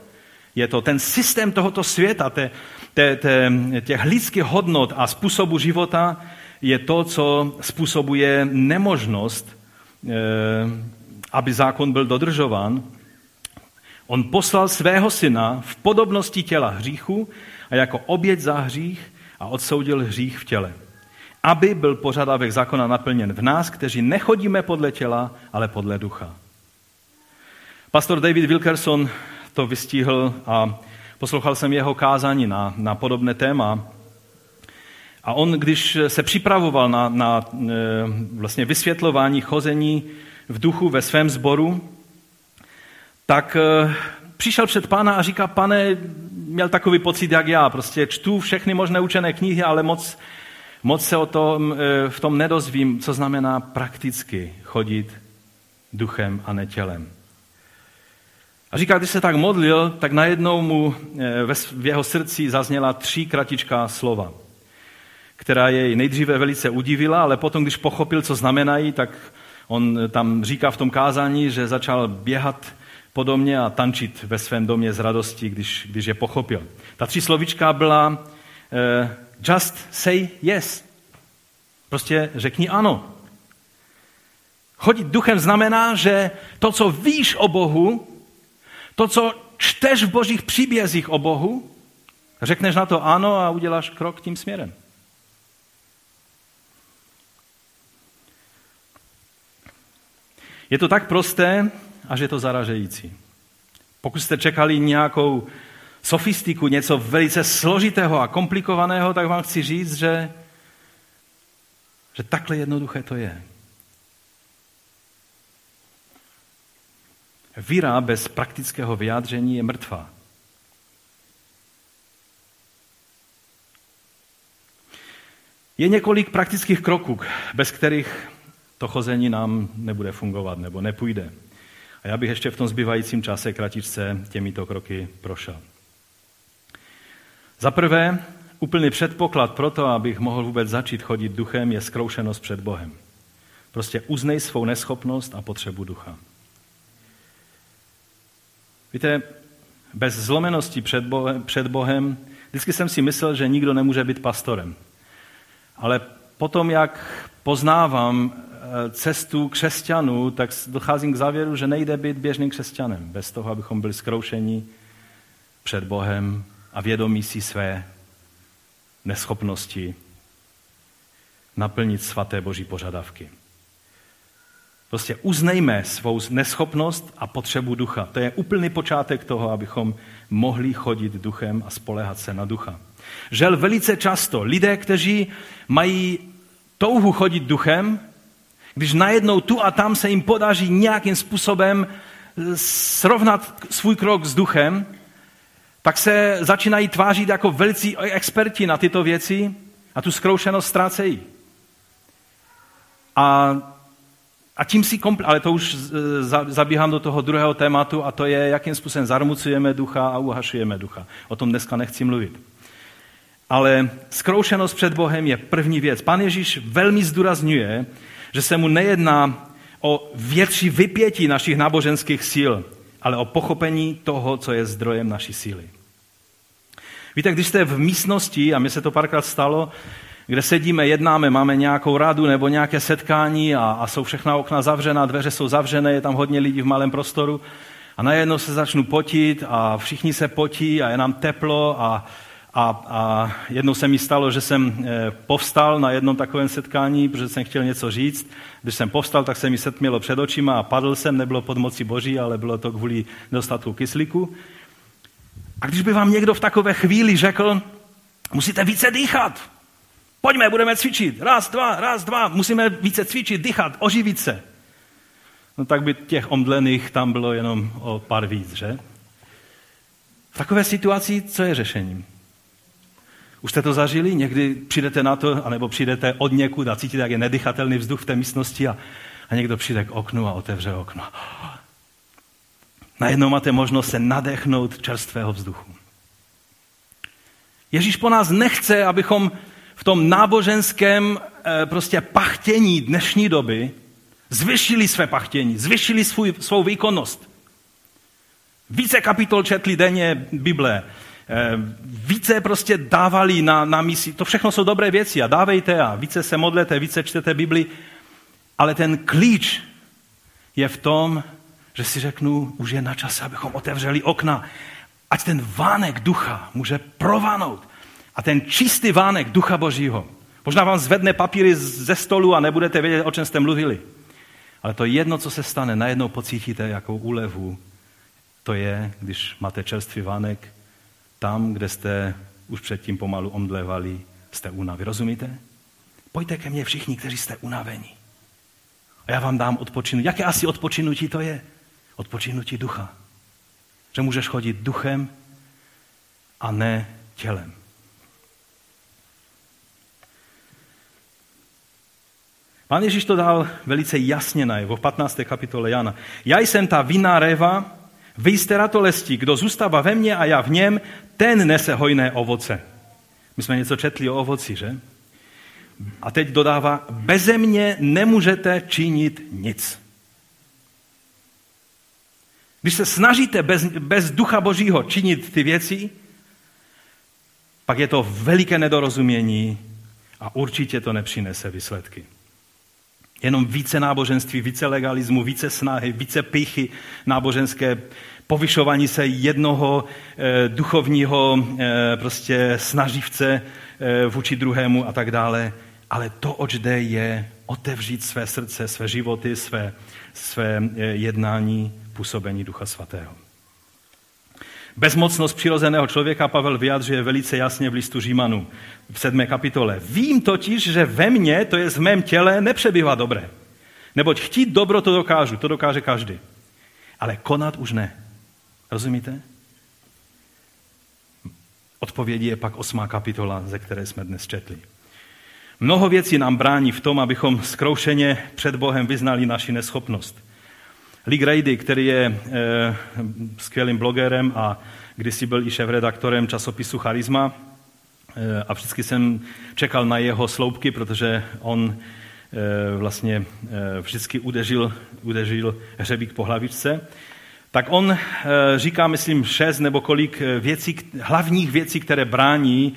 je to ten systém tohoto světa, te, te, te, těch lidských hodnot a způsobu života je to, co způsobuje nemožnost, eh, aby zákon byl dodržován. On poslal svého syna v podobnosti těla hříchu a jako oběť za hřích a odsoudil hřích v těle. Aby byl požadavek zákona naplněn v nás, kteří nechodíme podle těla, ale podle ducha. Pastor David Wilkerson to vystihl a poslouchal jsem jeho kázání na, na podobné téma. A on, když se připravoval na, na e, vlastně vysvětlování chození v duchu ve svém sboru, tak e, přišel před pána a říká, pane, měl takový pocit, jak já, prostě čtu všechny možné učené knihy, ale moc, moc se o tom, e, v tom nedozvím, co znamená prakticky chodit duchem a ne tělem. A říká, když se tak modlil, tak najednou mu v jeho srdci zazněla tři kratičká slova která jej nejdříve velice udivila, ale potom, když pochopil, co znamenají, tak on tam říká v tom kázání, že začal běhat po domě a tančit ve svém domě z radosti, když, když je pochopil. Ta tři slovička byla uh, just say yes. Prostě řekni ano. Chodit duchem znamená, že to, co víš o Bohu, to, co čteš v božích příbězích o Bohu, řekneš na to ano a uděláš krok tím směrem. Je to tak prosté, až je to zaražející. Pokud jste čekali nějakou sofistiku, něco velice složitého a komplikovaného, tak vám chci říct, že, že takhle jednoduché to je. Víra bez praktického vyjádření je mrtvá. Je několik praktických kroků, bez kterých to chození nám nebude fungovat nebo nepůjde. A já bych ještě v tom zbývajícím čase kratičce těmito kroky prošel. Za prvé, úplný předpoklad pro to, abych mohl vůbec začít chodit duchem, je zkroušenost před Bohem. Prostě uznej svou neschopnost a potřebu ducha. Víte, bez zlomenosti před Bohem, před Bohem vždycky jsem si myslel, že nikdo nemůže být pastorem. Ale potom, jak poznávám Eh, cestu křesťanů, tak docházím k závěru, že nejde být běžným křesťanem bez toho, abychom byli zkroušeni před Bohem a vědomí si své neschopnosti naplnit svaté boží požadavky. Prostě uznejme svou neschopnost a potřebu ducha. To je úplný počátek toho, abychom mohli chodit duchem a spolehat se na ducha. Žel velice často lidé, kteří mají touhu chodit duchem, když najednou tu a tam se jim podaří nějakým způsobem srovnat svůj krok s duchem, tak se začínají tvářit jako velcí experti na tyto věci a tu zkroušenost ztrácejí. A, a tím si kompl- ale to už zabíhám do toho druhého tématu a to je, jakým způsobem zarmucujeme ducha a uhašujeme ducha. O tom dneska nechci mluvit. Ale zkroušenost před Bohem je první věc. Pan Ježíš velmi zdůrazňuje, že se mu nejedná o větší vypětí našich náboženských sil, ale o pochopení toho, co je zdrojem naší síly. Víte, když jste v místnosti, a mi se to párkrát stalo, kde sedíme, jednáme, máme nějakou radu nebo nějaké setkání a, a jsou všechna okna zavřená, dveře jsou zavřené, je tam hodně lidí v malém prostoru A najednou se začnu potit a všichni se potí a je nám teplo a, a, a jednou se mi stalo, že jsem eh, povstal na jednom takovém setkání, protože jsem chtěl něco říct. Když jsem povstal, tak se mi setmělo před očima a padl jsem, nebylo pod mocí boží, ale bylo to kvůli nedostatku kyslíku. A když by vám někdo v takové chvíli řekl, musíte více dýchat, pojďme, budeme cvičit, raz, dva, raz, dva, musíme více cvičit, dýchat, oživit se. No tak by těch omdlených tam bylo jenom o pár víc, že? V takové situaci, co je řešením? Už jste to zažili? Někdy přijdete na to, anebo přijdete od někud a cítíte, jak je nedychatelný vzduch v té místnosti a, a někdo přijde k oknu a otevře okno. Najednou máte možnost se nadechnout čerstvého vzduchu. Ježíš po nás nechce, abychom v tom náboženském eh, prostě pachtění dnešní doby zvyšili své pachtění, zvyšili svůj, svou výkonnost. Více kapitol četli denně Bible, eh, více prostě dávali na, na misi. To všechno jsou dobré věci a dávejte a více se modlete, více čtete Bibli. Ale ten klíč je v tom, že si řeknu, už je na čase, abychom otevřeli okna. Ať ten vánek ducha může provanout. A ten čistý vánek ducha božího. Možná vám zvedne papíry ze stolu a nebudete vědět, o čem jste mluvili. Ale to jedno, co se stane, najednou pocítíte jako úlevu. To je, když máte čerstvý vánek, tam, kde jste už předtím pomalu omdlevali, jste únavy. Rozumíte? Pojďte ke mně všichni, kteří jste unavení. A já vám dám odpočinutí. Jaké asi odpočinutí to je? Odpočinutí ducha. Že můžeš chodit duchem a ne tělem. Pán Ježíš to dal velice jasně najevo v 15. kapitole Jana. Já jsem ta vinná reva, vy jste ratolesti, kdo zůstává ve mně a já v něm, ten nese hojné ovoce. My jsme něco četli o ovoci, že? A teď dodává, beze mě nemůžete činit nic. Když se snažíte bez, bez ducha božího činit ty věci, pak je to veliké nedorozumění a určitě to nepřinese výsledky. Jenom více náboženství, více legalismu, více snahy, více pichy náboženské, povyšování se jednoho e, duchovního e, prostě snaživce e, vůči druhému a tak dále. Ale to, oč jde, je otevřít své srdce, své životy, své, své jednání, působení Ducha Svatého. Bezmocnost přirozeného člověka Pavel vyjadřuje velice jasně v listu Římanů v sedmé kapitole. Vím totiž, že ve mně, to je v mém těle, nepřebývá dobré. Neboť chtít dobro to dokážu, to dokáže každý. Ale konat už ne. Rozumíte? Odpovědí je pak osmá kapitola, ze které jsme dnes četli. Mnoho věcí nám brání v tom, abychom zkroušeně před Bohem vyznali naši neschopnost. Lee Grady, který je e, skvělým blogerem a kdysi byl i šéf-redaktorem časopisu Charisma, e, a vždycky jsem čekal na jeho sloupky, protože on e, vlastně e, vždycky udeřil, udeřil hřebík po hlavičce, tak on říká, myslím, šest nebo kolik věcí, hlavních věcí, které brání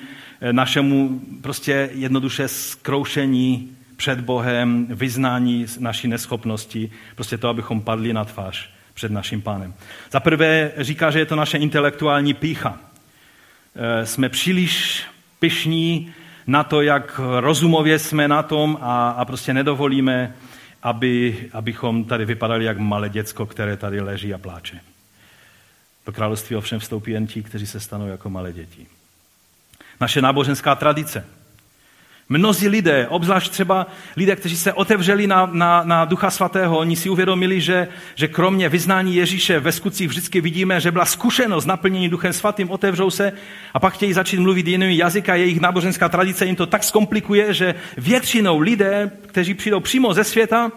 našemu prostě jednoduše zkroušení před Bohem, vyznání naší neschopnosti, prostě to, abychom padli na tvář před naším pánem. Za prvé říká, že je to naše intelektuální pícha. E, jsme příliš pyšní na to, jak rozumově jsme na tom a, a prostě nedovolíme, aby, abychom tady vypadali jak malé děcko, které tady leží a pláče. Do království ovšem vstoupí jen ti, kteří se stanou jako malé děti. Naše náboženská tradice – Mnozí lidé, obzvlášť třeba lidé, kteří se otevřeli na, na, na Ducha Svatého, oni si uvědomili, že, že kromě vyznání Ježíše ve skutcích vždycky vidíme, že byla zkušenost naplnění Duchem Svatým, otevřou se a pak chtějí začít mluvit jinými jazyka. Jejich náboženská tradice jim to tak zkomplikuje, že většinou lidé, kteří přijdou přímo ze světa,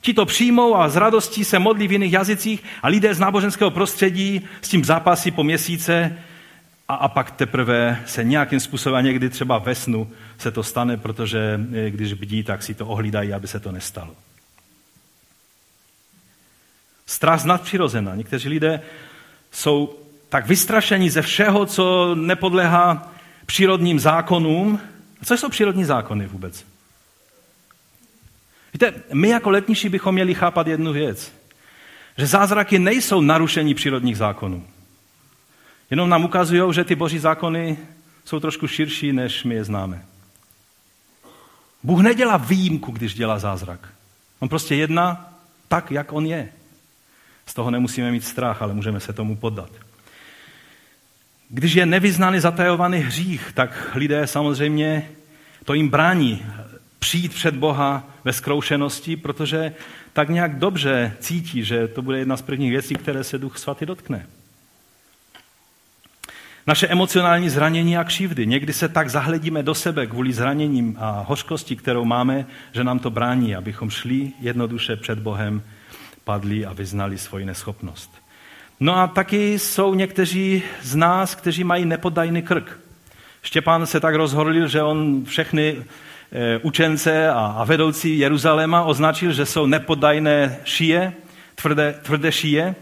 ti to přijmou a z radostí se modlí v jiných jazycích a lidé z náboženského prostředí s tím zápasí po měsíce a, a pak teprve se nějakým způsobem, někdy třeba ve snu se to stane, protože eh, když bdí, tak si to ohlídají, aby se to nestalo. Strach nadpřirozená. Někteří lidé jsou tak vystrašení ze všeho, co nepodlehá přírodním zákonům. A co jsou přírodní zákony vůbec? Víte, my jako letniši bychom měli chápat jednu věc. že zázraky nejsou narušení přírodních zákonů. Jenom nám ukazují, že ty boží zákony jsou trošku širší, než my je známe. Bůh nedělá výjimku, když dělá zázrak. On prostě jedná tak, jak on je. Z toho nemusíme mít strach, ale můžeme se tomu poddat. Když je nevyznaný zatajovaný hřích, tak lidé samozřejmě to jim brání přijít před Boha ve zkroušenosti, protože tak nějak dobře cítí, že to bude jedna z prvních věcí, které se Duch Svatý dotkne. Naše emocionální zranění a křivdy. Někdy se tak zahledíme do sebe kvůli zraněním a hořkosti, kterou máme, že nám to brání, abychom šli jednoduše před Bohem, padli a vyznali svoji neschopnost. No a taky jsou někteří z nás, kteří mají nepodajný krk. Štěpán se tak rozhodl, že on všechny eh, učence a vedoucí Jeruzaléma označil, že jsou nepodajné šije, tvrdé, tvrdé šije,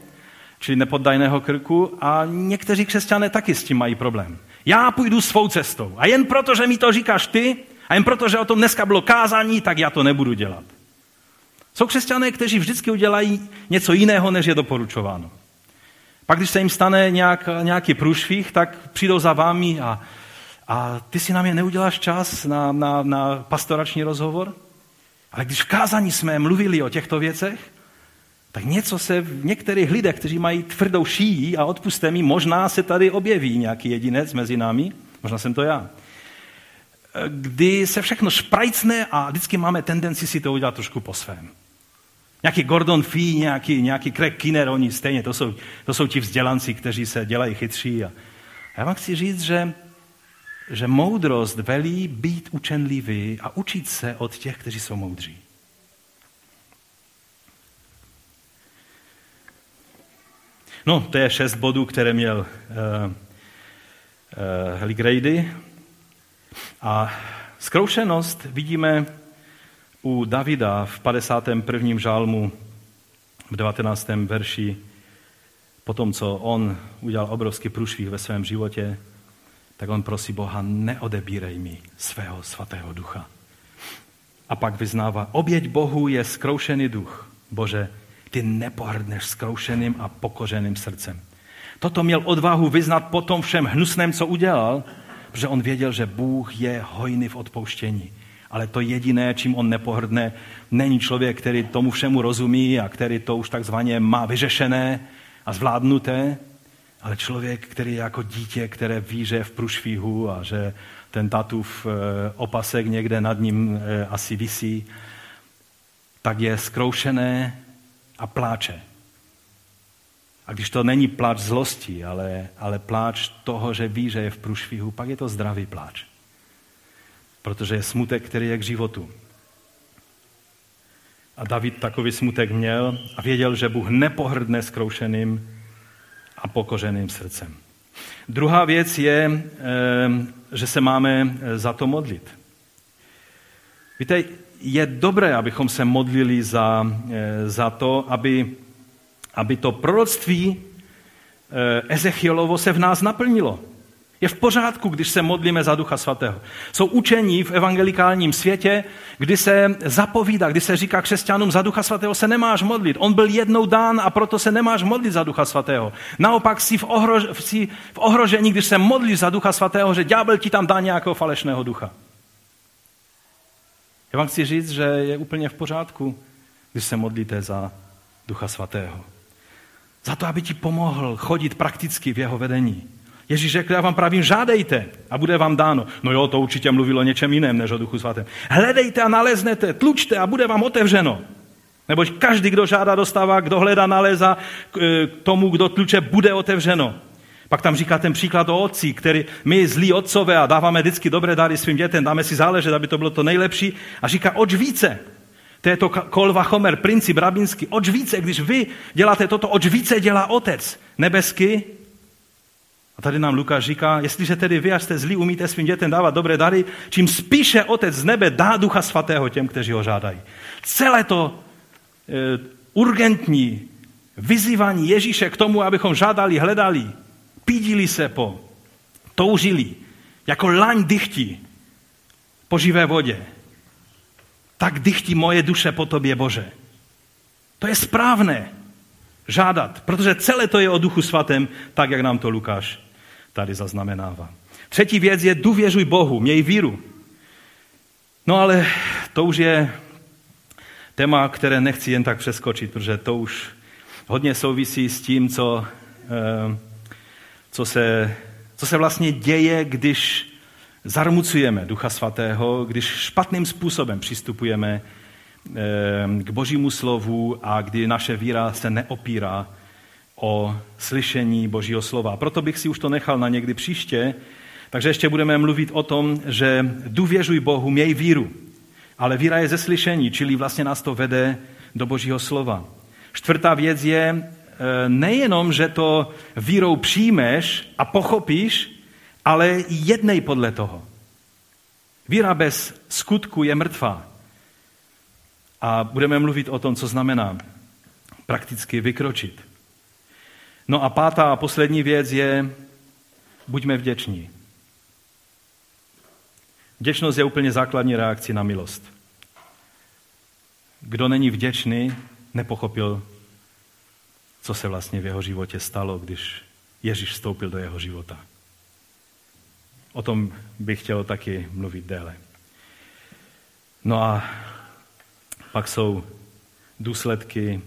čili nepoddajného krku a někteří křesťané taky s tím mají problém. Já půjdu svou cestou a jen proto, že mi to říkáš ty a jen proto, že o tom dneska bylo kázání, tak já to nebudu dělat. Jsou křesťané, kteří vždycky udělají něco jiného, než je doporučováno. Pak, když se jim stane nějak, nějaký průšvih, tak přijdou za vámi a, a ty si na mě neuděláš čas na, na, na pastorační rozhovor? Ale když v kázání jsme mluvili o těchto věcech, tak něco se v některých lidech, kteří mají tvrdou šíjí a odpuste mi, možná se tady objeví nějaký jedinec mezi námi, možná jsem to já, kdy se všechno šprajcne a vždycky máme tendenci si to udělat trošku po svém. Nějaký Gordon Fee, nějaký, nějaký Craig Kinner, oni stejně, to jsou, to jsou ti vzdělanci, kteří se dělají chytří. A já vám chci říct, že, že moudrost velí být učenlivý a učit se od těch, kteří jsou moudří. No, to je šest bodů, které měl uh, uh, Heli Grady. A zkroušenost vidíme u Davida v 51. žálmu v 19. verši, po tom, co on udělal obrovský průšvih ve svém životě, tak on prosí Boha, neodebírej mi svého svatého ducha. A pak vyznává, oběť Bohu je zkroušený duch. Bože, ty nepohrdneš zkroušeným a pokořeným srdcem. Toto měl odvahu vyznat po tom všem hnusném, co udělal, protože on věděl, že Bůh je hojný v odpouštění. Ale to jediné, čím on nepohrdne, není člověk, který tomu všemu rozumí a který to už takzvaně má vyřešené a zvládnuté, ale člověk, který je jako dítě, které ví, že je v průšvihu a že ten tatův eh, opasek někde nad ním eh, asi visí, tak je zkroušené a pláče. A když to není pláč zlosti, ale, ale pláč toho, že ví, že je v průšvihu, pak je to zdravý pláč. Protože je smutek, který je k životu. A David takový smutek měl a věděl, že Bůh nepohrdne skroušeným a pokořeným srdcem. Druhá věc je, eh, že se máme za to modlit. Víte, je dobré, abychom se modlili za, eh, za to, aby, aby to proroctví eh, Ezechielovo se v nás naplnilo. Je v pořádku, když se modlíme za Ducha Svatého. Jsou učení v evangelikálním světě, kdy se zapovídá, kdy se říká křesťanům, za Ducha Svatého se nemáš modlit. On byl jednou dán a proto se nemáš modlit za Ducha Svatého. Naopak jsi v, ohrož, jsi v ohrožení, když se modlíš za Ducha Svatého, že ďábel ti tam dá nějakého falešného ducha. Já vám chci říct, že je úplně v pořádku, když se modlíte za Ducha Svatého. Za to, aby ti pomohl chodit prakticky v jeho vedení. Ježíš řekl, já vám pravím, žádejte a bude vám dáno. No jo, to určitě mluvilo o něčem jiném než o Duchu Svatém. Hledejte a naleznete, tlučte a bude vám otevřeno. Neboť každý, kdo žádá, dostává, kdo hledá, nalézá, k e, tomu, kdo tluče, bude otevřeno. Pak tam říká ten příklad o otci, který my zlí otcové a dáváme vždycky dobré dary svým dětem, dáme si záležet, aby to bylo to nejlepší. A říká, oč více. To je to Kolva Homer, princip rabinský. Oč více, když vy děláte toto, oč více dělá otec nebeský. A tady nám Lukáš říká, jestliže tedy vy, až jste zlí, umíte svým dětem dávat dobré dary, čím spíše otec z nebe dá ducha svatého těm, kteří ho žádají. Celé to e, urgentní vyzývání Ježíše k tomu, abychom žádali, hledali, pídili se po, toužili, jako laň dychtí po živé vodě. Tak dychtí moje duše po tobě, Bože. To je správné. žádat, protože celé to je o duchu svatém, tak jak nám to Lukáš tady zaznamenává. Třetí věc je důvěřuj Bohu, měj víru. No ale to už je téma, které nechci jen tak přeskočit, protože to už hodně souvisí s tím, co, eh, co, se, co se vlastně děje, když zarmucujeme Ducha Svatého, když špatným způsobem přistupujeme eh, k Božímu slovu a kdy naše víra se neopírá o slyšení Božího slova. Proto bych si už to nechal na někdy příště, takže ještě budeme mluvit o tom, že důvěřuj Bohu, měj víru. Ale víra je ze slyšení, čili vlastně nás to vede do Božího slova. Čtvrtá věc je nejenom, že to vírou přijmeš a pochopíš, ale jednej podle toho. Víra bez skutku je mrtvá. A budeme mluvit o tom, co znamená prakticky vykročit. No a pátá a poslední věc je, buďme vděční. Vděčnost je úplně základní reakcí na milost. Kdo není vděčný, nepochopil, co se vlastně v jeho životě stalo, když Ježíš vstoupil do jeho života. O tom bych chtěl taky mluvit déle. No a pak jsou důsledky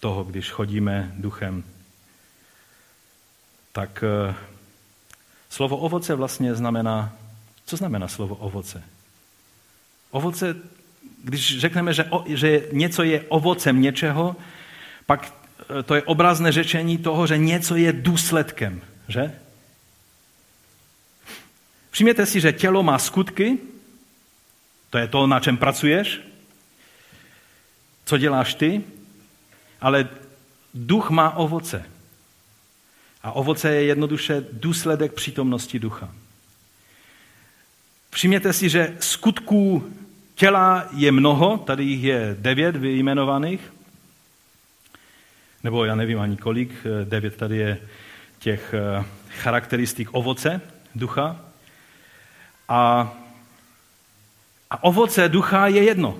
toho, když chodíme duchem. Tak eh, slovo ovoce vlastně znamená co znamená slovo ovoce? Ovoce, když řekneme, že, o, že něco je ovocem něčeho, pak to je obrazné řečení toho, že něco je důsledkem, že? Přijměte si, že tělo má skutky, to je to, na čem pracuješ, co děláš ty, ale duch má ovoce. A ovoce je jednoduše důsledek přítomnosti ducha. Všimněte si, že skutků těla je mnoho, tady jich je devět vyjmenovaných, nebo já nevím ani kolik, devět tady je těch eh, charakteristik ovoce ducha. A, a ovoce ducha je jedno.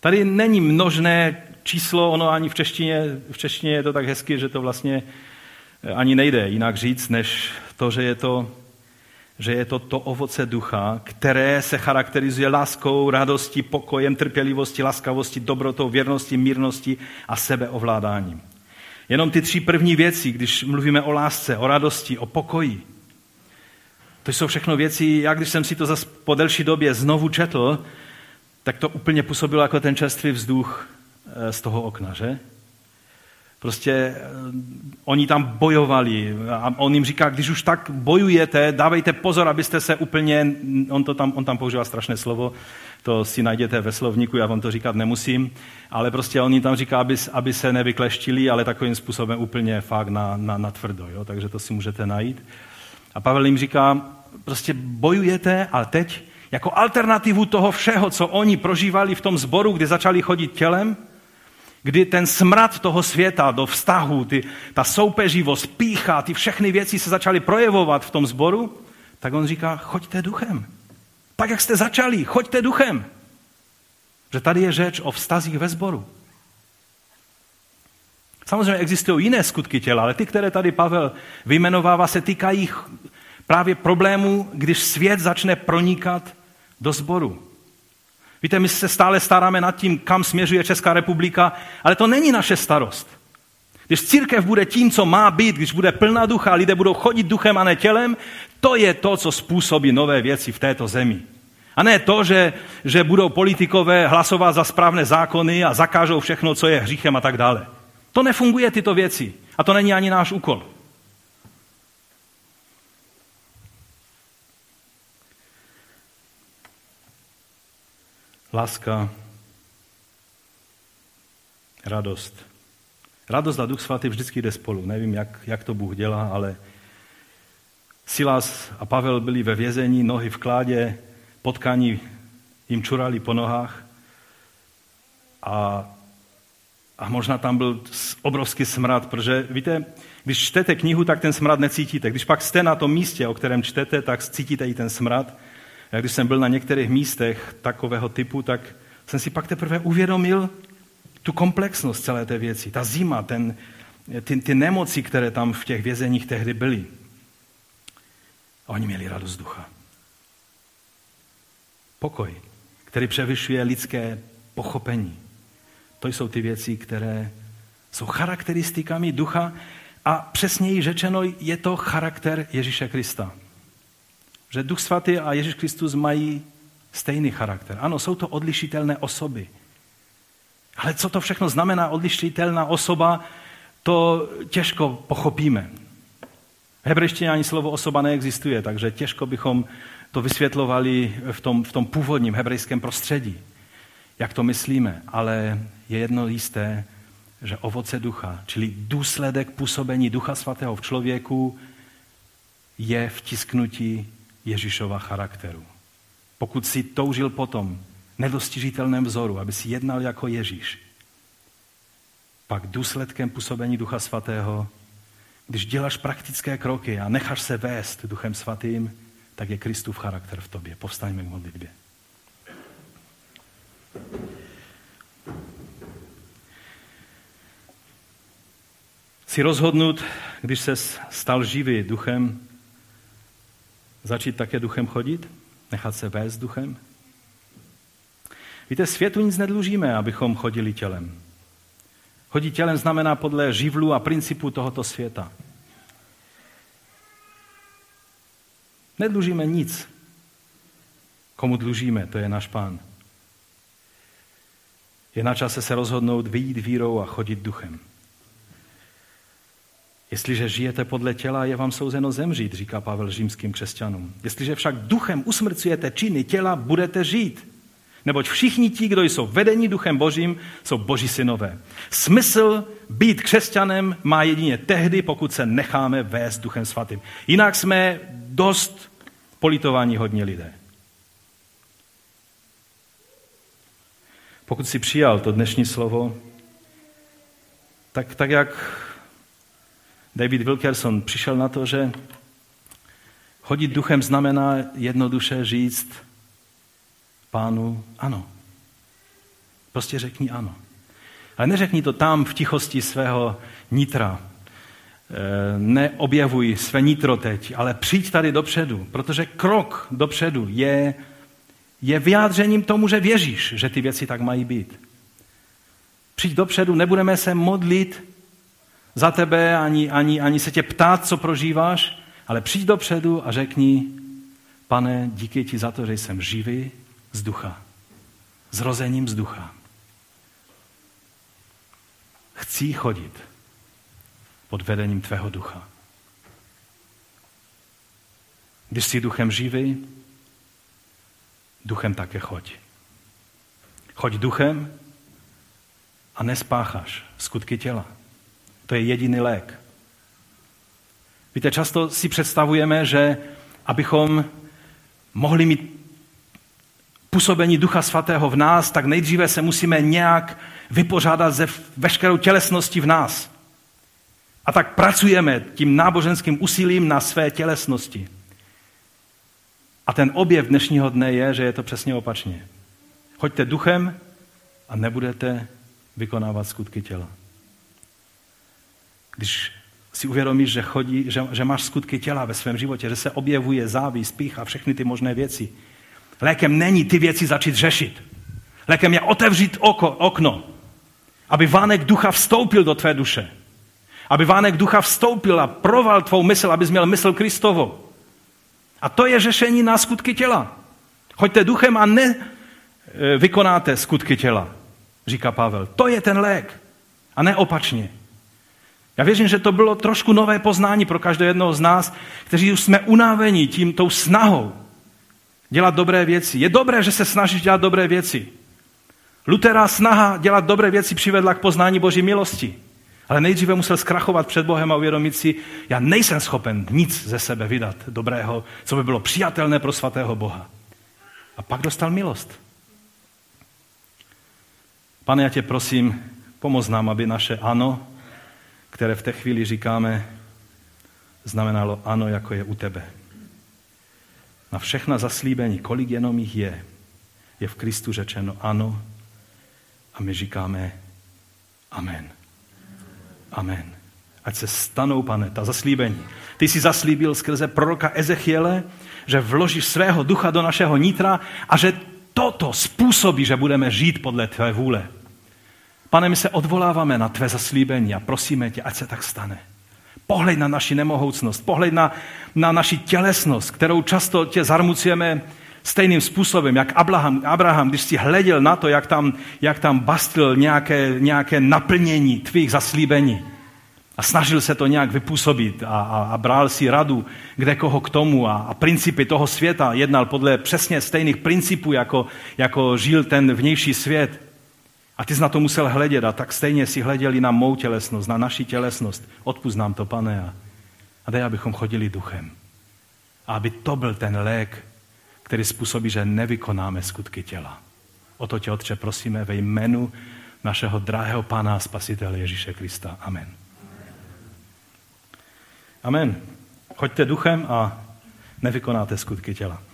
Tady není množné číslo, ono ani v češtině, v češtině je to tak hezky, že to vlastně ani nejde jinak říct, než to, že je to že je to to ovoce ducha, které se charakterizuje láskou, radostí, pokojem, trpělivostí, laskavostí, dobrotou, věrností, mírností a sebeovládáním. Jenom ty tři první věci, když mluvíme o lásce, o radosti, o pokoji, to jsou všechno věci, já když jsem si to zase po delší době znovu četl, tak to úplně působilo jako ten čerstvý vzduch eh, z toho okna, že? Prostě eh, oni tam bojovali a on jim říká, když už tak bojujete, dávejte pozor, abyste se úplně, on, to tam, on tam používá strašné slovo, to si najděte ve slovníku, já vám to říkat nemusím, ale prostě on jim tam říká, aby, aby se nevykleštili, ale takovým způsobem úplně fakt na, na, na tvrdo, jo? takže to si můžete najít. A Pavel jim říká, prostě bojujete, ale teď jako alternativu toho všeho, co oni prožívali v tom zboru, kdy začali chodit tělem, kdy ten smrad toho světa do vztahu, ty, ta soupeřivost, pícha, ty všechny věci se začaly projevovat v tom sboru, tak on říká, choďte duchem. Tak, jak jste začali, choďte duchem. Že tady je řeč o vztazích ve sboru. Samozřejmě existují jiné skutky těla, ale ty, které tady Pavel vyjmenovává, se týkají právě problémů, když svět začne pronikat do sboru. Víte, my se stále staráme nad tím, kam směřuje Česká republika, ale to není naše starost. Když církev bude tím, co má být, když bude plná ducha, lidé budou chodit duchem a ne tělem, to je to, co způsobí nové věci v této zemi. A ne to, že, že budou politikové hlasovat za správné zákony a zakážou všechno, co je hříchem a tak dále. To nefunguje tyto věci. A to není ani náš úkol. Láska, radost. Radost a Duch Svatý vždycky jde spolu. Nevím, jak, jak to Bůh dělá, ale Silas a Pavel byli ve vězení, nohy v kládě, potkaní jim čurali po nohách a, a možná tam byl obrovský smrad, protože víte, když čtete knihu, tak ten smrad necítíte. Když pak jste na tom místě, o kterém čtete, tak cítíte i ten smrad. Já když jsem byl na některých místech takového typu, tak jsem si pak teprve uvědomil, tu komplexnost celé té věci. Ta zima, ten, ty, ty nemoci, které tam v těch vězeních tehdy byly. A oni měli radost ducha. Pokoj, který převyšuje lidské pochopení. To jsou ty věci, které jsou charakteristikami ducha a přesněji řečeno je to charakter Ježíše Krista. Že Duch Svatý a Ježíš Kristus mají stejný charakter. Ano, jsou to odlišitelné osoby. Ale co to všechno znamená odlišitelná osoba, to těžko pochopíme. V hebrejštině ani slovo osoba neexistuje, takže těžko bychom to vysvětlovali v tom, v tom původním hebrejském prostředí, jak to myslíme. Ale je jedno jisté, že ovoce ducha, čili důsledek působení ducha svatého v člověku, je vtisknutí Ježíšova charakteru. Pokud si toužil potom nedostižitelném vzoru, aby si jednal jako Ježíš, pak důsledkem působení Ducha Svatého, když děláš praktické kroky a necháš se vést Duchem Svatým, tak je Kristův charakter v tobě. Povstaňme k modlitbě. Si rozhodnut, když se stal živý duchem, začít také duchem chodit? Nechat se vést duchem? Víte, světu nic nedlužíme, abychom chodili tělem. Chodit tělem znamená podle živlu a principu tohoto světa. Nedlužíme nic. Komu dlužíme, to je náš pán. Je na čase se rozhodnout vyjít vírou a chodit duchem. Jestliže žijete podle těla, je vám souzeno zemřít, říká Pavel římským křesťanům. Jestliže však duchem usmrcujete činy těla, budete žít. Neboť všichni ti, kdo jsou vedeni duchem božím, jsou boží synové. Smysl být křesťanem má jedině tehdy, pokud se necháme vést duchem svatým. Jinak jsme dost politování hodně lidé. Pokud si přijal to dnešní slovo, tak, tak jak David Wilkerson přišel na to, že chodit duchem znamená jednoduše říct pánu ano. Prostě řekni ano. Ale neřekni to tam v tichosti svého nitra. E, neobjevuj své nitro teď, ale přijď tady dopředu, protože krok dopředu je, je vyjádřením tomu, že věříš, že ty věci tak mají být. Přijď dopředu, nebudeme se modlit za tebe, ani, ani, ani se tě ptát, co prožíváš, ale přijď dopředu a řekni, pane, díky ti za to, že jsem živý z ducha. Zrozením z ducha. Chci chodit pod vedením tvého ducha. Když jsi duchem živý, duchem také choď. Choď duchem a nespácháš skutky těla. To je jediný lék. Víte, často si představujeme, že abychom mohli mít působení Ducha Svatého v nás, tak nejdříve se musíme nějak vypořádat ze veškerou tělesností v nás. A tak pracujeme tím náboženským úsilím na své tělesnosti. A ten objev dnešního dne je, že je to přesně opačně. Choďte duchem a nebudete vykonávat skutky těla. Když si uvědomíš, že, chodí, že, že máš skutky těla ve svém životě, že se objevuje závist, a všechny ty možné věci. Lékem není ty věci začít řešit. Lékem je otevřít oko, okno, aby vánek ducha vstoupil do tvé duše. Aby vánek ducha vstoupil a proval tvou mysl, abys měl mysl Kristovo. A to je řešení na skutky těla. Choďte duchem a ne e, vykonáte skutky těla, říká Pavel. To je ten lék. A ne opačně. Já věřím, že to bylo trošku nové poznání pro každého jednoho z nás, kteří už jsme unaveni tím tou snahou dělat dobré věci. Je dobré, že se snažíš dělat dobré věci. Lutera snaha dělat dobré věci přivedla k poznání Boží milosti. Ale nejdříve musel zkrachovat před Bohem a uvědomit si, já nejsem schopen nic ze sebe vydat dobrého, co by bylo přijatelné pro svatého Boha. A pak dostal milost. Pane, já tě prosím, pomoz nám, aby naše ano které v té chvíli říkáme, znamenalo ano, jako je u tebe. Na všechna zaslíbení, kolik jenom jich je, je v Kristu řečeno ano a my říkáme Amen. Amen. Ať se stanou, pane, ta zaslíbení. Ty jsi zaslíbil skrze proroka Ezechiele, že vložíš svého ducha do našeho nitra a že toto způsobí, že budeme žít podle tvé vůle. Pane, my se odvoláváme na tvé zaslíbení a prosíme tě, ať se tak stane. Pohled na naši nemohoucnost, pohled na, na naši tělesnost, kterou často tě zarmucujeme stejným způsobem, jak Abraham, Abraham když si hleděl na to, jak tam, jak tam bastil nějaké, nějaké naplnění tvých zaslíbení a snažil se to nějak vypůsobit a, a, a bral si radu kde koho k tomu a, a principy toho světa jednal podle přesně stejných principů, jako, jako žil ten vnější svět. A ty jsi na to musel hledět a tak stejně si hleděli na mou tělesnost, na naši tělesnost. Odpust nám to, pane, a, dej, abychom chodili duchem. A aby to byl ten lék, který způsobí, že nevykonáme skutky těla. O to tě, Otče, prosíme ve jménu našeho drahého Pána a Spasitele Ježíše Krista. Amen. Amen. Choďte duchem a nevykonáte skutky těla.